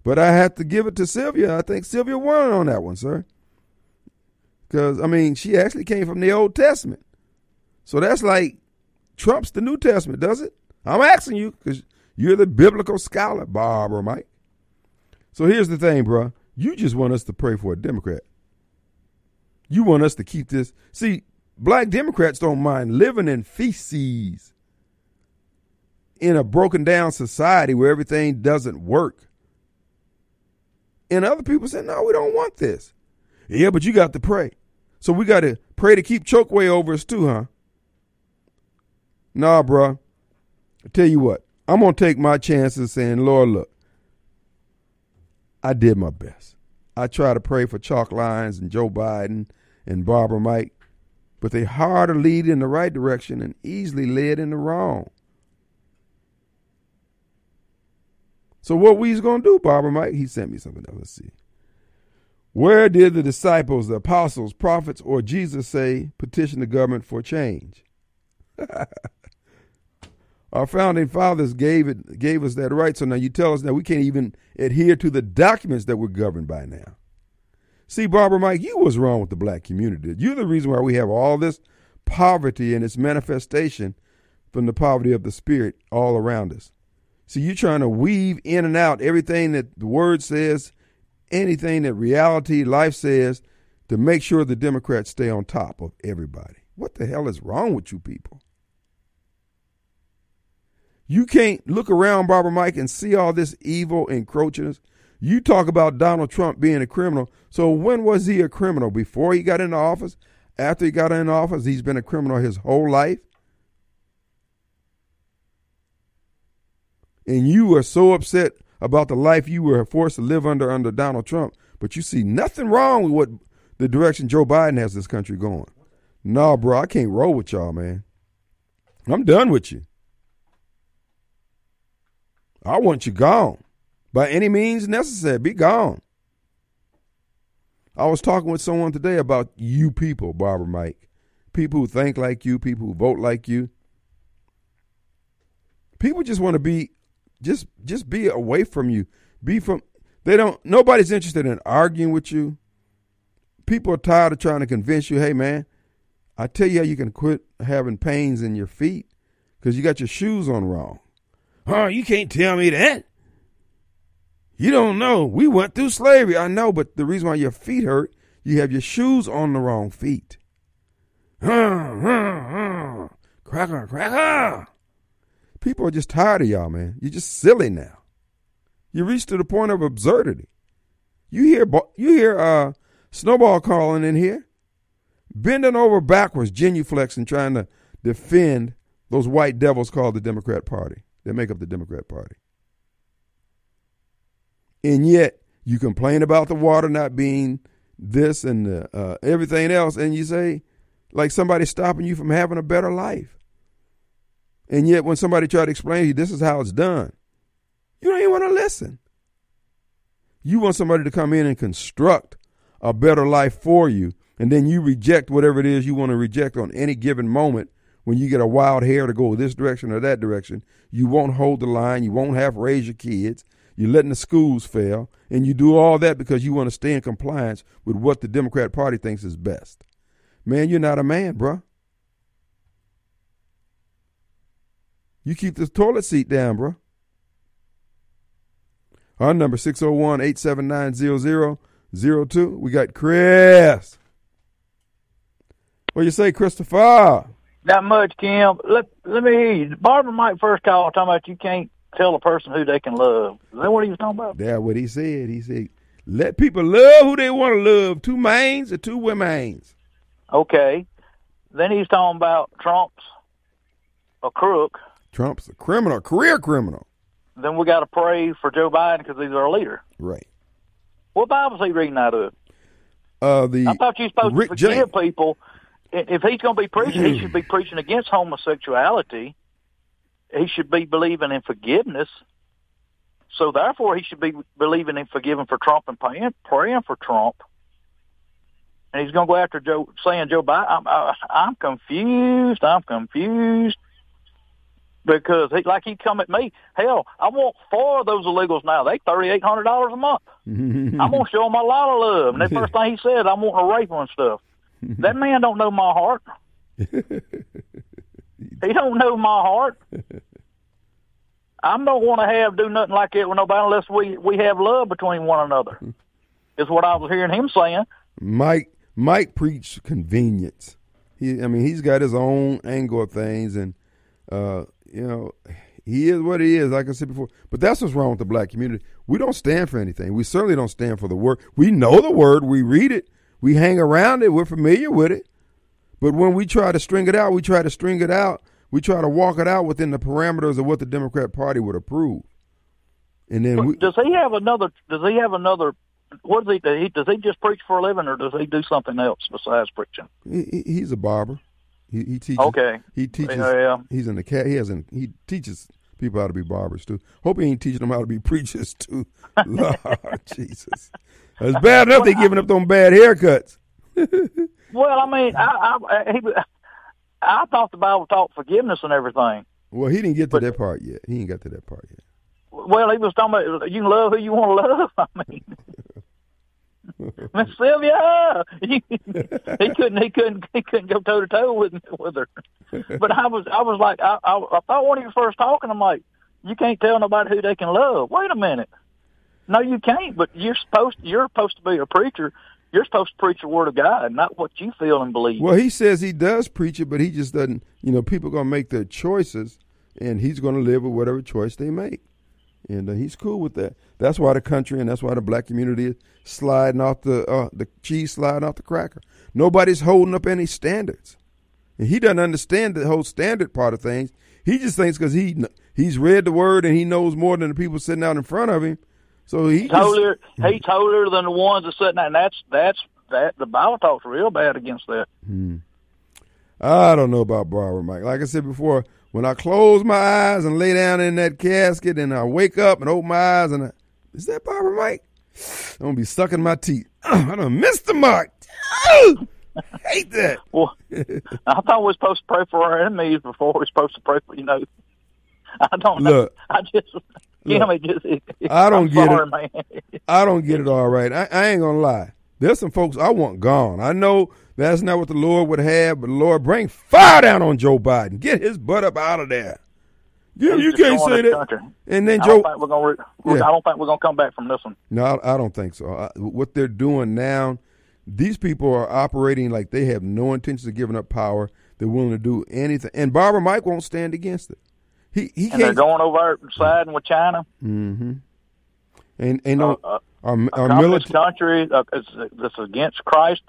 But I have to give it to Sylvia. I think Sylvia won on that one, sir. Because, I mean, she actually came from the Old Testament. So that's like trumps the New Testament, does it? I'm asking you because you're the biblical scholar, Barber Mike. So here's the thing, bro. You just want us to pray for a Democrat. You want us to keep this. See, black Democrats don't mind living in feces in a broken down society where everything doesn't work. And other people say, no, we don't want this. Yeah, but you got to pray. So we got to pray to keep Chokwe over us too, huh? Nah, bro. I tell you what, I'm going to take my chances saying, Lord, look, I did my best. I try to pray for Chalk Lines and Joe Biden and Barber Mike, but they hard to lead in the right direction and easily led in the wrong. So what we's gonna do, Barber Mike? He sent me something else. Let's see. Where did the disciples, the apostles, prophets, or Jesus say petition the government for change? Our founding fathers gave it gave us that right. So now you tell us that we can't even adhere to the documents that we're governed by now. See, Barber Mike, you was wrong with the black community. You're the reason why we have all this poverty and its manifestation from the poverty of the spirit all around us. See, you're trying to weave in and out everything that the word says, anything that reality, life says, to make sure the Democrats stay on top of everybody. What the hell is wrong with you people? You can't look around, Barber Mike, and see all this evil encroaching. You talk about Donald Trump being a criminal. So when was he a criminal? Before he got into office? After he got into office, he's been a criminal his whole life. And you are so upset about the life you were forced to live under under Donald Trump, but you see nothing wrong with what the direction Joe Biden has this country going. Nah, bro, I can't roll with y'all, man. I'm done with you. I want you gone by any means necessary. Be gone. I was talking with someone today about you people, Barber Mike. People who think like you, people who vote like you. People just want to be just just be away from you. Be from they don't nobody's interested in arguing with you. People are tired of trying to convince you, hey man, I tell you how you can quit having pains in your feet because you got your shoes on wrong. Oh, you can't tell me that. You don't know. We went through slavery. I know, but the reason why your feet hurt, you have your shoes on the wrong feet. Huh, huh, huh. Cracker, cracker. People are just tired of y'all, man. You're just silly now. You reached to the point of absurdity. You hear you hear uh, Snowball calling in here, bending over backwards, genuflexing, trying to defend those white devils called the Democrat Party that make up the Democrat Party. And yet, you complain about the water not being this and uh, everything else, and you say, like somebody stopping you from having a better life. And yet, when somebody try to explain to you this is how it's done, you don't even want to listen. You want somebody to come in and construct a better life for you, and then you reject whatever it is you want to reject on any given moment when you get a wild hair to go this direction or that direction, you won't hold the line, you won't have raise your kids, you're letting the schools fail, and you do all that because you want to stay in compliance with what the Democrat Party thinks is best. Man, you're not a man, bruh. You keep the toilet seat down, bro. Our number 601 879 0002. We got Chris. What you say, Christopher? Not much, Kim. Let let me hear you. Barber Mike first call talking about you can't tell a person who they can love. Is that what he was talking about? That's what he said. He said, let people love who they want to love. Two mains or two women's. Okay. Then he's talking about Trump's a crook. Trump's a criminal, career criminal. Then we got to pray for Joe Biden because he's our leader. Right. What Bible's he reading out of? Uh, the I thought you were supposed Rick to forgive James. people if he's going to be preaching, he should be preaching against homosexuality. He should be believing in forgiveness. So therefore, he should be believing in forgiving for Trump and praying, praying for Trump. And he's going to go after Joe, saying Joe Biden. I'm, I, I'm confused. I'm confused. Because he, like he come at me. Hell, I want four of those illegals now. They thirty eight hundred dollars a month. I'm gonna show them a lot of love. And the first thing he said, I'm wanting to rape them and stuff. that man don't know my heart. he don't know my heart. I don't want to have do nothing like that with nobody unless we we have love between one another. Is what I was hearing him saying. Mike Mike preached convenience. He, I mean, he's got his own angle of things, and uh, you know, he is what he is. Like I said before, but that's what's wrong with the black community. We don't stand for anything. We certainly don't stand for the word. We know the word. We read it. We hang around it. We're familiar with it. But when we try to string it out, we try to string it out. We try to walk it out within the parameters of what the Democrat Party would approve. And then, we, does he have another? Does he have another what does he do? He, does he just preach for a living, or does he do something else besides preaching? He, he's a barber. He, he teaches. Okay. He teaches. Yeah, yeah. He's in the cat. He hasn't. He teaches people how to be barbers too. Hope he ain't teaching them how to be preachers too. Lord Jesus, it's bad enough they giving up them bad haircuts. well, I mean, I I, he, I thought the Bible taught forgiveness and everything. Well, he didn't get to but, that part yet. He ain't got to that part yet. Well, he was talking about you can love who you want to love. I mean, Miss Sylvia, he, couldn't, he couldn't, he couldn't go toe to toe with with her. But I was, I was like, I, I, I thought when he was first talking, I'm like, you can't tell nobody who they can love. Wait a minute, no, you can't. But you're supposed, you're supposed to be a preacher. You're supposed to preach the word of God, not what you feel and believe. Well, he says he does preach it, but he just doesn't. You know, people are to make their choices, and he's to live with whatever choice they make and uh, he's cool with that. That's why the country and that's why the black community is sliding off the uh, the cheese sliding off the cracker. Nobody's holding up any standards, and he doesn't understand the whole standard part of things. He just thinks because he he's read the word and he knows more than the people sitting out in front of him. So he holier he's holier than the ones that sitting there, and that's that's that the Bible talks real bad against that. Hmm. I don't know about Barber Mike. Like I said before, when I close my eyes and lay down in that casket and I wake up and open my eyes and I, is that Barber Mike? I'm gonna be sucking my teeth. I don't miss the mark. hate that. Well, I thought we were supposed to pray for our enemies before we are supposed to pray for you know. I don't know. Look, I just you know, just, I don't I'm get sorry, it. Man. I don't get it all right. I, I ain't gonna lie. There's some folks I want gone. I know that's not what the Lord would have, but the Lord bring fire down on Joe Biden. Get his butt up out of there. Yeah, you can't say that. Country. And then I Joe, don't we're gonna. Re- Yeah. I don't think we're gonna come back from this one. no, I, I don't think so. I, what they're doing now, these people are operating like they have no intention of giving up power. They're willing to do anything, and Barber Mike won't stand against it. He he And they're can't. going over siding with China. Mm-hmm. And and no, Uh, uh, our A our military. country uh, that's against Christ.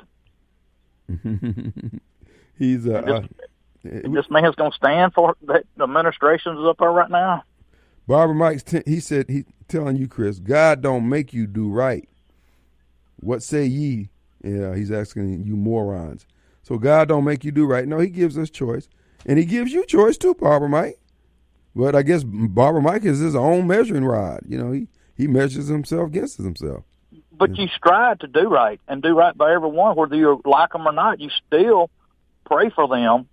He's uh, uh, This man's going to stand for that administration's up there right now. Barber Mike's. T- he said he telling you, Chris, God don't make you do right. What say ye? Yeah, he's asking you morons. So God don't make you do right. No, He gives us choice, and He gives you choice too, Barber Mike. But I guess Barber Mike is his own measuring rod. You know, he he measures himself against himself. But you strive to do right and do right by everyone, whether you like them or not. You still pray for them,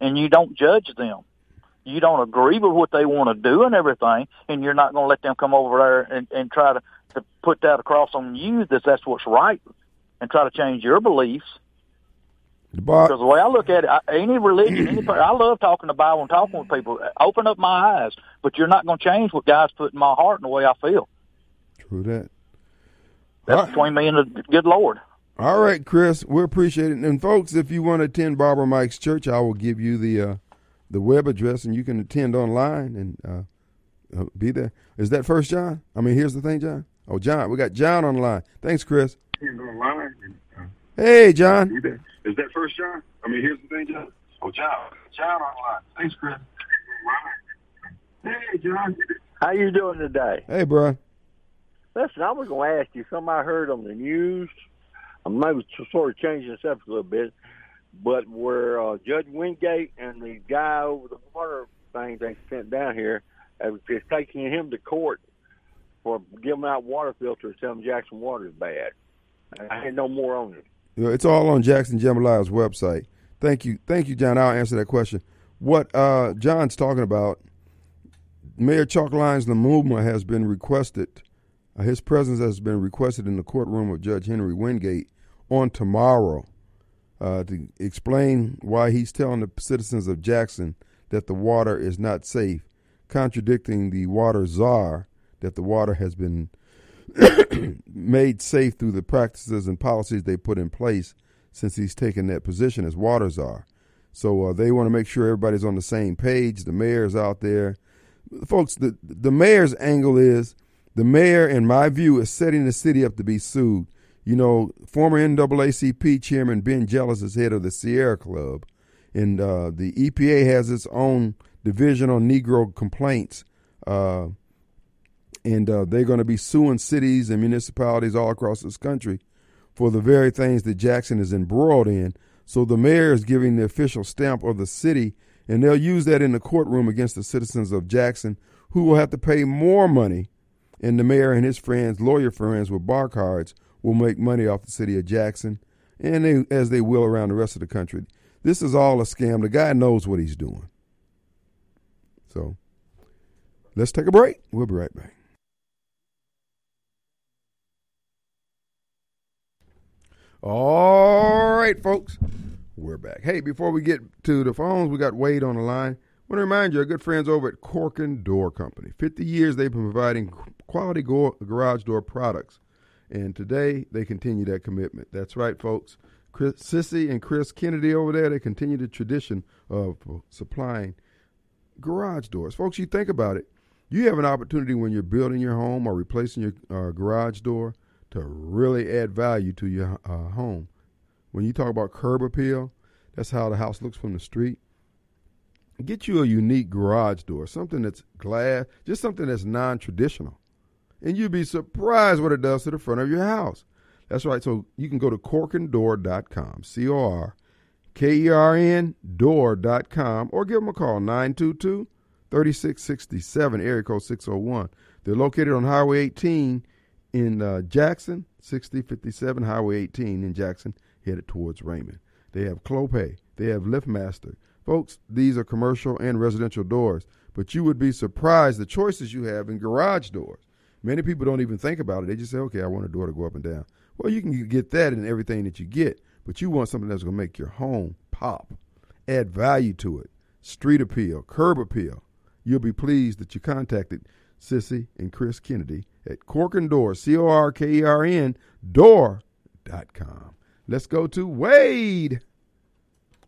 and you don't judge them. You don't agree with what they want to do and everything, and you're not going to let them come over there and, and try to, to put that across on you that that's what's right, and try to change your beliefs. The Bar- Because the way I look at it, I, any religion, any per- I love talking the Bible and talking with people. Open up my eyes, but you're not going to change what God's put in my heart and the way I feel. True that. That's All right. between me and the good Lord. All right, Chris, we appreciate it. And folks, if you want to attend Barber Mike's church, I will give you the uh, the web address, and you can attend online and uh, uh, be there. Is that First John? I mean, here's the thing, John. Oh, John, we got John on the line. Thanks, Chris. Hey, John. Is that First John? I mean, here's the thing, John. Oh, John. John on line. Thanks, Chris. Hey, John. How you doing today? Hey, bro. Listen, I was going to ask you something I heard on the news. I'm maybe sort of changing the subject a little bit, but where uh, Judge Wingate and the guy over the water thing they sent down here uh, is taking him to court for giving out water filters, telling Jackson water is bad. I had no more on it. It's all on Jackson Jambalaya's website. Thank you, thank you, John. I'll answer that question. What uh, John's talking about Mayor Chalk Lyons Lumumba has been requested. Uh, his presence has been requested in the courtroom of Judge Henry Wingate on tomorrow uh, to explain why he's telling the citizens of Jackson that the water is not safe, contradicting the water czar that the water has been made safe through the practices and policies they put in place since he's taken that position as water czar. So uh, they want to make sure everybody's on the same page. The mayor's out there. Folks, the, the mayor's angle is the mayor, in my view, is setting the city up to be sued. You know, former NAACP chairman Ben Jealous is head of the Sierra Club, and uh, the EPA has its own division on Negro complaints. Uh, and uh, they're going to be suing cities and municipalities all across this country for the very things that Jackson is embroiled in. So the mayor is giving the official stamp of the city, and they'll use that in the courtroom against the citizens of Jackson, who will have to pay more money. And the mayor and his friends, lawyer friends with bar cards, will make money off the city of Jackson, and they, as they will around the rest of the country. This is all a scam. The guy knows what he's doing. So let's take a break. We'll be right back. All right, folks, we're back. Hey, before we get to the phones, we got Wade on the line. I want to remind you, our good friends over at Corkern Door Company. 50 years they've been providing quality go- garage door products, and today they continue that commitment. That's right, folks. Chris, Sissy and Chris Kennedy over there, they continue the tradition of supplying garage doors. Folks, you think about it. You have an opportunity when you're building your home or replacing your uh, garage door to really add value to your uh, home. When you talk about curb appeal, that's how the house looks from the street. Get you a unique garage door, something that's glass, just something that's non traditional. And you'd be surprised what it does to the front of your house. That's right. So you can go to corkerndoor.com, C O R K E R N door.com, or give them a call, 922 3667, area code 601. They're located on Highway 18 in uh, Jackson, 6057 Highway 18 in Jackson, headed towards Raymond. They have Clopay. They have LiftMaster. Folks, these are commercial and residential doors, but you would be surprised the choices you have in garage doors. Many people don't even think about it. They just say, okay, I want a door to go up and down. Well, you can get that in everything that you get, but you want something that's going to make your home pop, add value to it, street appeal, curb appeal. You'll be pleased that you contacted Sissy and Chris Kennedy at Corkern Door, C O R K E R N, door.com. Let's go to Wade.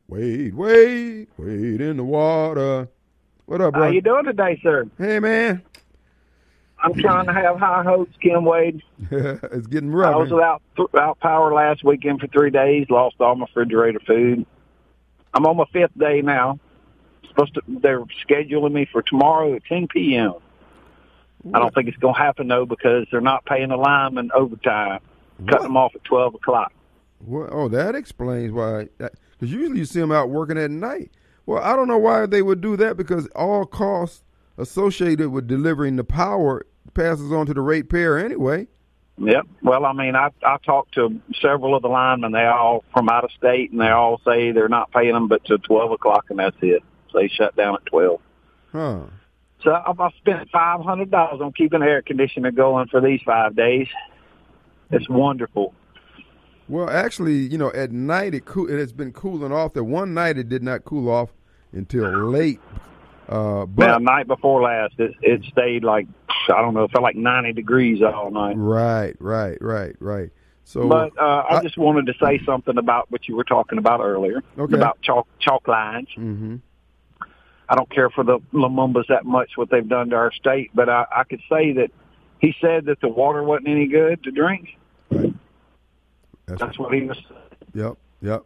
Wade, Wade, Wade in the water. What up, bro? How you doing today, sir? Hey, man. I'm trying to have high hopes, Kim Wade. it's getting rough. I was without without power last weekend for three days. Lost all my refrigerator food. I'm on my fifth day now. Supposed to, they're scheduling me for tomorrow at 10 p.m. I don't think it's going to happen though because they're not paying the linemen overtime, cutting them off at 12 o'clock. Well, oh, that explains why. Because usually you see them out working at night. Well, I don't know why they would do that because all costs associated with delivering the power passes on to the ratepayer anyway. Yep. Well, I mean, I I talked to several of the linemen. They all from out of state, and they all say they're not paying them but to twelve o'clock, and that's it. So they shut down at twelve. Huh. So I've spent five hundred dollars on keeping the air conditioner going for these five days. It's wonderful. Well, actually, you know, at night it cool. It has been cooling off. The one night it did not cool off until late. Uh, but now, night before last, it, it stayed like I don't know, it felt like ninety degrees all night. Right, right, right, right. So, but uh, I, I just wanted to say something about what you were talking about earlier okay. about chalk chalk lines. Mm-hmm. I don't care for the Lumumbas that much what they've done to our state, but I, I could say that he said that the water wasn't any good to drink. Right. That's, that's what he was. Yep. Yep.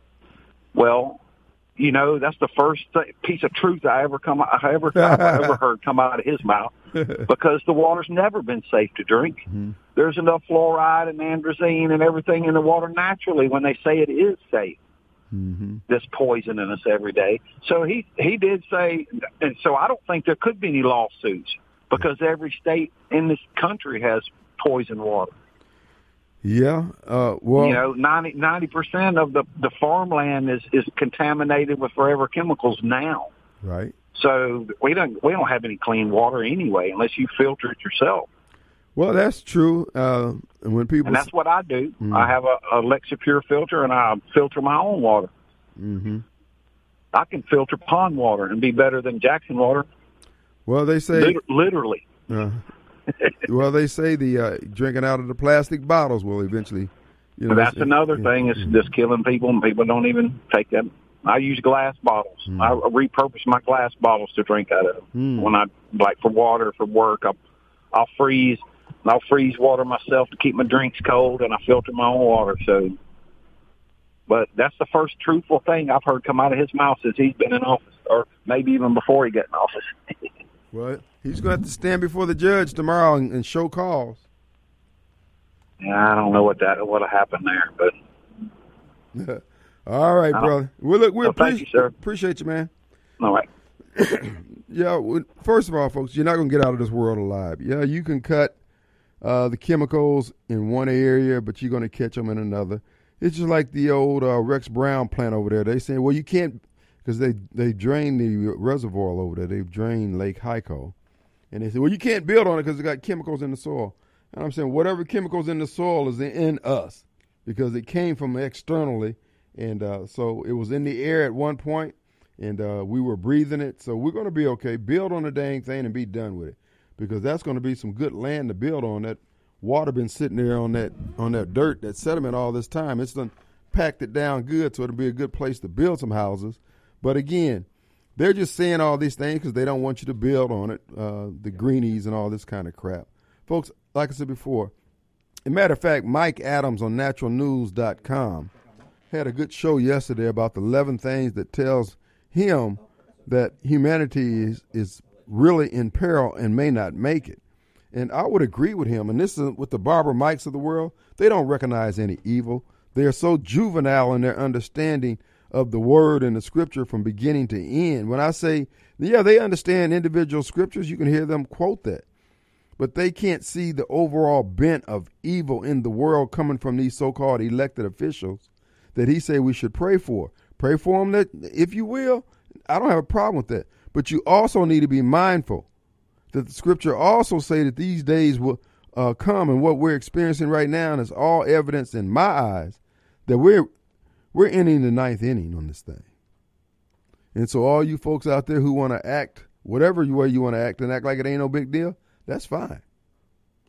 Well, you know, that's the first th- piece of truth I ever come I ever I ever heard come out of his mouth because the water's never been safe to drink. Mm-hmm. There's enough fluoride and androzine and everything in the water naturally when they say it is safe. Mm-hmm. That's poisoning us every day. So he he did say, and so I don't think there could be any lawsuits because every state in this country has poison water. Yeah. Uh, well, you know, 90 percent of the the farmland is is contaminated with forever chemicals now. Right. So we don't we don't have any clean water anyway unless you filter it yourself. Well, that's true. Uh, and when people And that's what I do. Mm. I have a, a Pure filter, and I filter my own water. hmm I can filter pond water and be better than Jackson water, Well, they say. lit- literally. Uh, well, they say the uh, drinking out of the plastic bottles will eventually. You know, that's another yeah, thing. It's yeah. just killing people, and people don't even take them. I use glass bottles. Mm. I repurpose my glass bottles to drink out of. Mm. When I like for water for work, I'll, I'll freeze. I'll freeze water myself to keep my drinks cold, and I filter my own water. So, but that's the first truthful thing I've heard come out of his mouth since he's been in office, or maybe even before he got in office. Well, he's going to have to stand before the judge tomorrow and, and show cause. Yeah, I don't know what that what'll happen there, but All right, Uh, brother. Well, look, we well, appreciate you, sir. appreciate you, man. all right. Yeah. well, First of all, folks, you're not going to get out of this world alive. Yeah, you can cut uh, the chemicals in one area, but you're going to catch them in another. It's just like the old uh, Rex Brown plant over there. They saying, well, you can't because they they drained the reservoir over there. They've drained Lake Hico, and they said, well, you can't build on it because it got chemicals in the soil. And I'm saying, whatever chemicals in the soil is in us because it came from externally, and uh, so it was in the air at one point, and uh, we were breathing it. So we're going to be okay. Build on the dang thing and be done with it because that's going to be some good land to build on. That water been sitting there on that on that dirt, that sediment all this time. It's done packed it down good, so it'll be a good place to build some houses. But again, they're just saying all these things because they don't want you to build on it, uh, the greenies and all this kind of crap. Folks, like I said before, as a matter of fact, Mike Adams on naturalnews.com had a good show yesterday about the 11 things that tells him that humanity is, is really in peril and may not make it. And I would agree with him. And this is with the Barber Mikes of the world. They don't recognize any evil. They are so juvenile in their understanding of the word and the scripture from beginning to end. When I say, yeah, they understand individual scriptures, you can hear them quote that. But they can't see the overall bent of evil in the world coming from these so called elected officials that he said we should pray for. Pray for them that if you will. I don't have a problem with that. But you also need to be mindful that the scripture also say that these days will uh, come and what we're experiencing right now is all evidence in my eyes that we're we're ending the ninth inning on this thing. And so all you folks out there who want to act whatever way you want to act and act like it ain't no big deal, that's fine.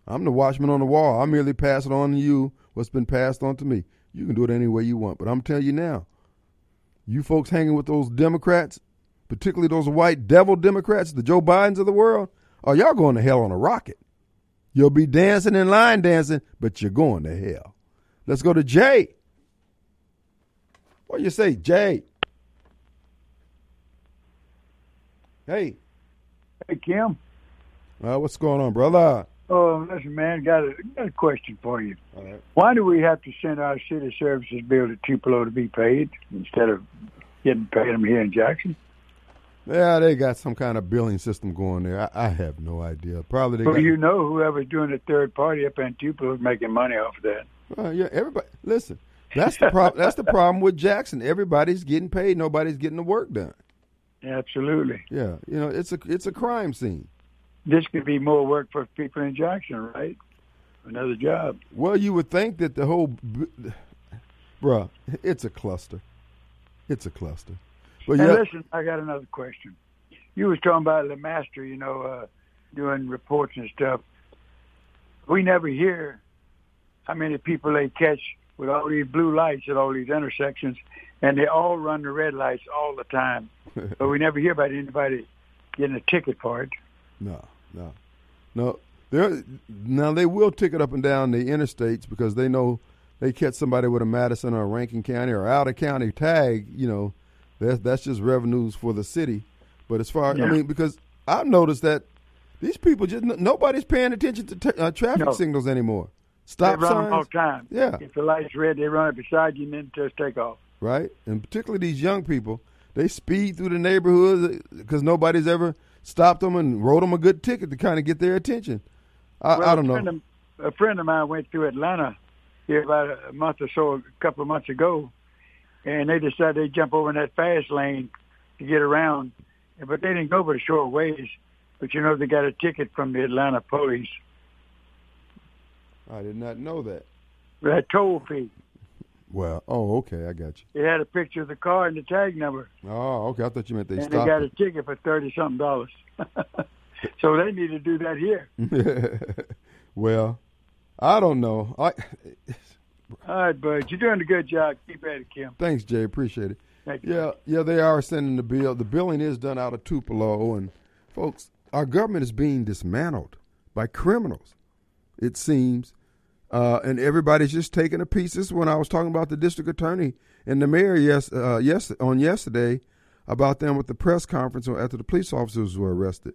I'm the watchman on the wall. I merely pass it on to you what's been passed on to me. You can do it any way you want. But I'm telling you now, you folks hanging with those Democrats, particularly those white devil Democrats, the Joe Bidens of the world, are y'all going to hell on a rocket. You'll be dancing and line dancing, but you're going to hell. Let's go to Jay. What do you say, Jay? Hey. Hey, Kim. Uh, what's going on, brother? Oh, listen, man, got a, got a question for you. Right. Why do we have to send our city services bill to Tupelo to be paid instead of getting paid them here in Jackson? Yeah, they got some kind of billing system going there. I, I have no idea. Probably they Well, got. you know, whoever's doing the third party up in Tupelo is making money off of that. Well, yeah, everybody. Listen, that's the problem. that's the problem with Jackson. Everybody's getting paid. Nobody's getting the work done. Absolutely. Yeah, you know, it's a it's a crime scene. This could be more work for people in Jackson, right? Another job. Well, you would think that the whole, bruh, it's a cluster. It's a cluster. And yeah, listen, I got another question. You was talking about the master, you know, uh, doing reports and stuff. We never hear how many people they catch with all these blue lights at all these intersections, and they all run the red lights all the time. but we never hear about anybody getting a ticket for it. No, no, no. There now they will ticket up and down the interstates because they know they catch somebody with a Madison or a Rankin County or out of county tag. You know, that's that's just revenues for the city. But as far Yeah. I mean, because I've noticed that these people just nobody's paying attention to t- uh, traffic No. signals anymore. Stop they run signs, them all the time. Yeah. If the light's red, they run it beside you and then just take off. right? And particularly these young people, they speed through the neighborhoods because nobody's ever stopped them and wrote them a good ticket to kind of get their attention. I, well, I don't know. Of, a friend of mine went through Atlanta here about a month or so, a couple of months ago, and they decided they'd jump over in that fast lane to get around. but they didn't go for the short ways. But you know, they got a ticket from the Atlanta police. I did not know that. That toll fee. Well, oh, okay, I got you. It had a picture of the car and the tag number, Oh, okay. I thought you meant they and stopped. they got a ticket for thirty something dollars. so they need to do that here. well, I don't know. I All right, bud, you're doing a good job. Keep at it, Kim. thanks, Jay. Appreciate it. Thank you. Yeah, yeah, they are sending the bill. The billing is done out of Tupelo, and folks, our government is being dismantled by criminals. It seems, uh, and everybody's just taking a piece. This is when I was talking about the district attorney and the mayor yes, uh, yes, on yesterday about them with the press conference after the police officers were arrested.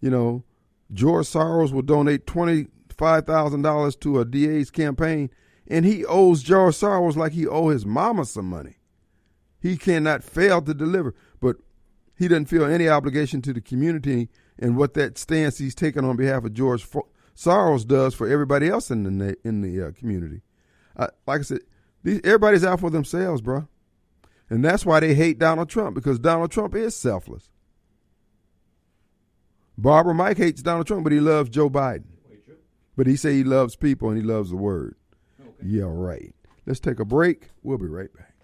You know, George Soros will donate twenty five thousand dollars to a DA's campaign, and he owes George Soros like he owe his mama some money. He cannot fail to deliver, but he doesn't feel any obligation to the community and what that stance he's taken on behalf of George Soros does for everybody else in the na- in the uh, community. Uh, like I said, these, everybody's out for themselves, bro, and that's why they hate Donald Trump because Donald Trump is selfless. Barber Mike hates Donald Trump, but he loves Joe Biden. But he say he loves people and he loves the word. Yeah, right. Let's take a break. We'll be right back.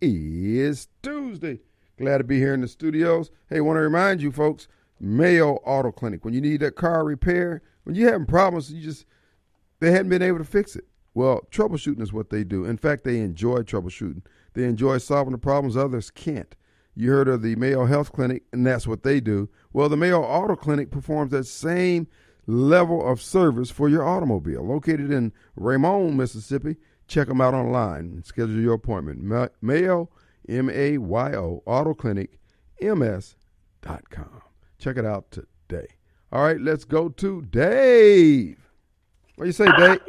It is Tuesday. Glad to be here in the studios. Hey, want to remind you folks, Mayo Auto Clinic. When you need that car repair, when you're having problems, you just they hadn't been able to fix it. Well, troubleshooting is what they do. In fact, they enjoy troubleshooting. They enjoy solving the problems others can't. You heard of the Mayo Health Clinic, and that's what they do. Well, the Mayo Auto Clinic performs that same level of service for your automobile. Located in Raymond, Mississippi, check them out online and schedule your appointment. Ma- Mayo, M A Y O, Auto Clinic, MS.com. Check it out today. All right, let's go to Dave. What do you say, Dave?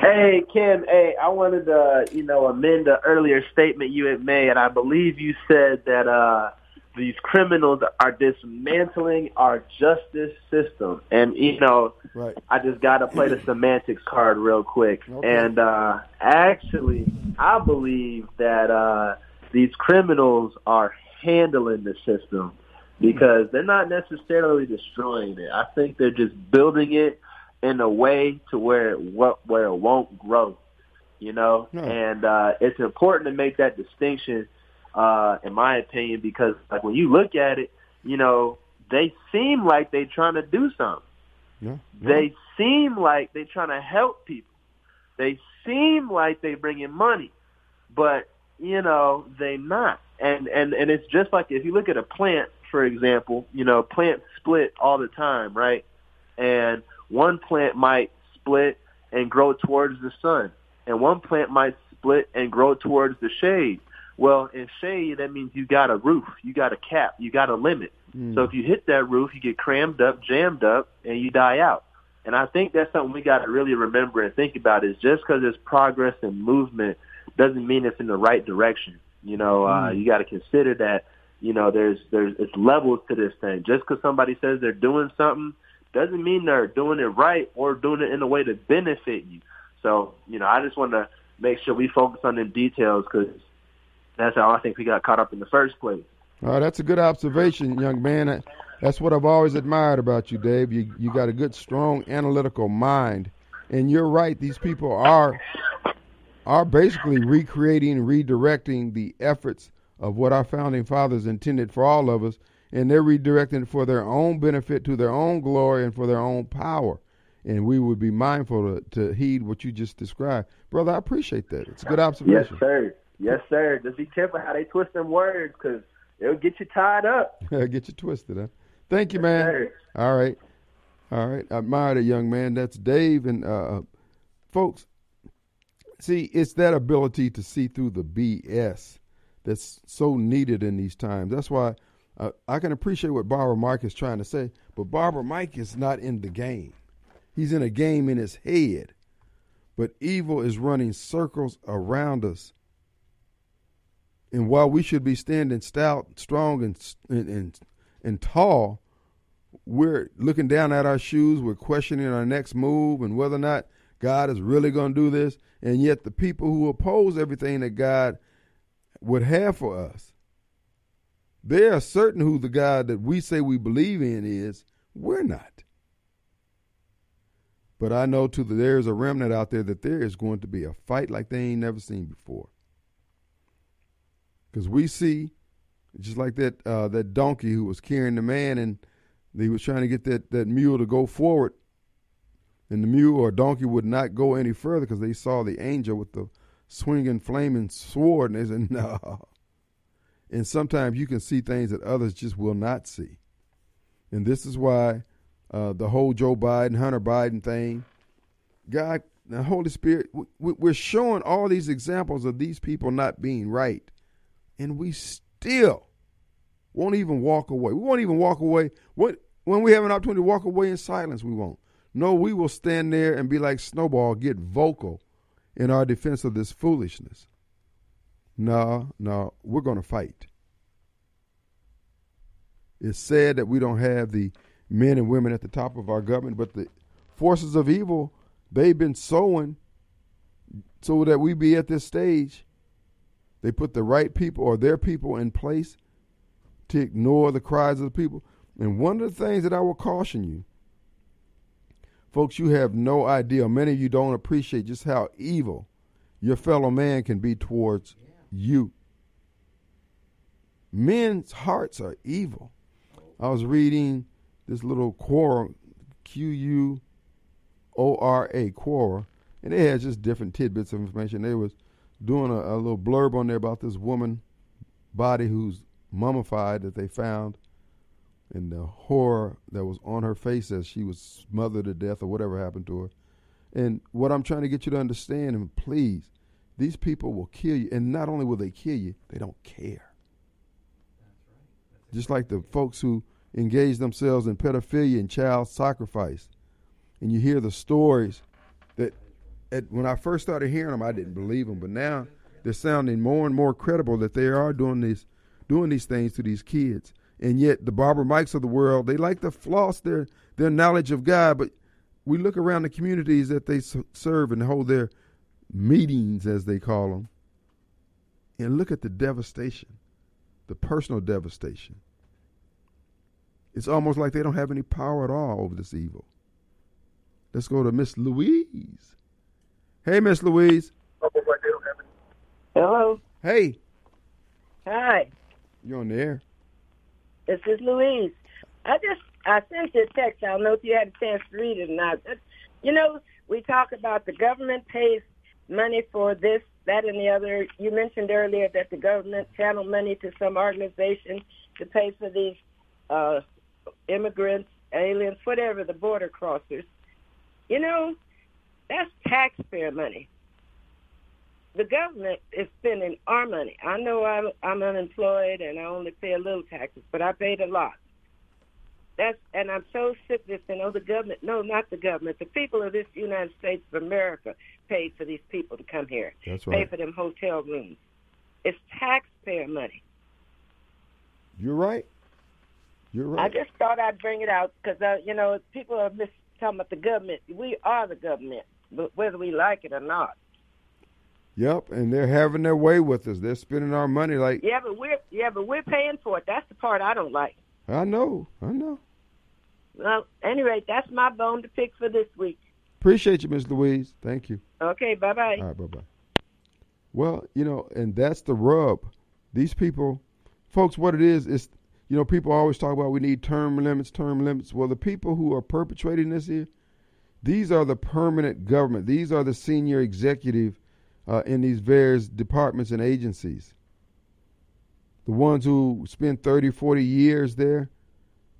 Hey Kim, hey, I wanted to, you know, amend the earlier statement you had made, and I believe you said that uh, these criminals are dismantling our justice system. And you know, right. I just got to play the semantics card real quick. Okay. And uh, actually, I believe that uh, these criminals are handling the system because they're not necessarily destroying it. I think they're just building it in a way to where it, where it won't grow. You know, No. and uh, it's important to make that distinction, uh, in my opinion, because like when you look at it, you know, they seem like they're trying to do something. Yeah. They seem like they're trying to help people. They seem like they bring in money, but you know they're not. And and and it's just like if you look at a plant, for example, you know plants split all the time, right? And one plant might split and grow towards the sun, and one plant might split and grow towards the shade. Well, in shade, that means you got a roof, you got a cap, you got a limit. Mm. So if you hit that roof, you get crammed up, jammed up, and you die out. And I think that's something we got to really remember and think about is just because there's progress and movement doesn't mean it's in the right direction. You know, uh, Mm. you got to consider that, you know, there's, there's, it's levels to this thing. Just because somebody says they're doing something doesn't mean they're doing it right or doing it in a way to benefit you. So, you know, I just want to make sure we focus on the details because that's how I think we got caught up in the first place. Right, that's a good observation, young man. That's what I've always admired about you, Dave. You you got a good, strong, analytical mind, and you're right. These people are are basically recreating, redirecting the efforts of what our founding fathers intended for all of us, and they're redirecting it for their own benefit, to their own glory, and for their own power. And we would be mindful to, to heed what you just described, brother. I appreciate that. It's a good observation. Yes, sir. Yes, sir. Just be careful how they twist them words because it'll get you tied up. Get you twisted, huh? Thank you, man. sir. All right, all right. I admire the young man. That's Dave, and uh, folks. See, it's that ability to see through the BS that's so needed in these times. That's why uh, I can appreciate what Barber Mike is trying to say, but Barber Mike is not in the game. He's in a game in his head. But evil is running circles around us. And while we should be standing stout, strong, and and and, and tall, we're looking down at our shoes. We're questioning our next move and whether or not God is really going to do this. And yet, the people who oppose everything that God would have for us. They are certain who the God that we say we believe in is. We're not. But I know too that there's a remnant out there that there is going to be a fight like they ain't never seen before. Because we see, just like that uh, that donkey who was carrying the man, and he was trying to get that, that mule to go forward, and the mule or donkey would not go any further because they saw the angel with the swinging flaming sword, and they said, "No." And sometimes you can see things that others just will not see, and this is why uh, the whole Joe Biden, Hunter Biden thing, God, the Holy Spirit, we, we're showing all these examples of these people not being right and we still won't even walk away. We won't even walk away. What when we have an opportunity to walk away in silence, we won't. No, we will stand there and be like Snowball, get vocal in our defense of this foolishness. No, no, we're going to fight. It's sad that we don't have the men and women at the top of our government, but the forces of evil, they've been sowing so that we be at this stage they put the right people or their people in place to ignore the cries of the people. And one of the things that I will caution you, folks, you have no idea. Many of you don't appreciate just how evil your fellow man can be towards yeah. you. Men's hearts are evil. I was reading this little Quora, Q U O R A, Quora, and it had just different tidbits of information. They was doing a, a little blurb on there about this woman body who's mummified that they found and the horror that was on her face as she was smothered to death or whatever happened to her. And what I'm trying to get you to understand, and please, these people will kill you. And not only will they kill you, they don't care. Just like the folks who engage themselves in pedophilia and child sacrifice. And you hear the stories at, when I first started hearing them, I didn't believe them, but now they're sounding more and more credible that they are doing these doing these things to these kids. And yet, the Barber Mikes of the world, they like to floss their their knowledge of God, but we look around the communities that they serve and hold their meetings, as they call them, and look at the devastation, the personal devastation. It's almost like they don't have any power at all over this evil. Let's go to Miss Louise. Hey, Miss Louise. Hello. Hey. Hi. You on the air? This is Louise. I just I sent you a text. I don't know if you had a chance to read it or not. You know, we talk about the government pays money for this, that, and the other. You mentioned earlier that the government channel money to some organization to pay for these uh, immigrants, aliens, whatever, the border crossers. You know, that's taxpayer money. The government is spending our money. I know I'm, I'm unemployed and I only pay a little taxes, but I paid a lot. That's and I'm so sick of this. You know, the government. No, not the government. The people of this United States of America paid for these people to come here. That's right. Pay for them hotel rooms. It's taxpayer money. You're right. You're right. I just thought I'd bring it out because uh, you know people are mis- talking about the government. We are the government whether we like it or not. Yep, and they're having their way with us. They're spending our money like yeah, but we're yeah, but we're paying for it. That's the part I don't like. I know, I know. Well, anyway, that's my bone to pick for this week. Appreciate you, Miss Louise. Thank you. Okay, bye bye. All right, bye bye. Well, you know, and that's the rub. These people, folks, what it is is, you know, people always talk about we need term limits, term limits. Well, the people who are perpetrating this here, these are the permanent government. These are the senior executive uh, in these various departments and agencies. The ones who spend 30, 40 years there,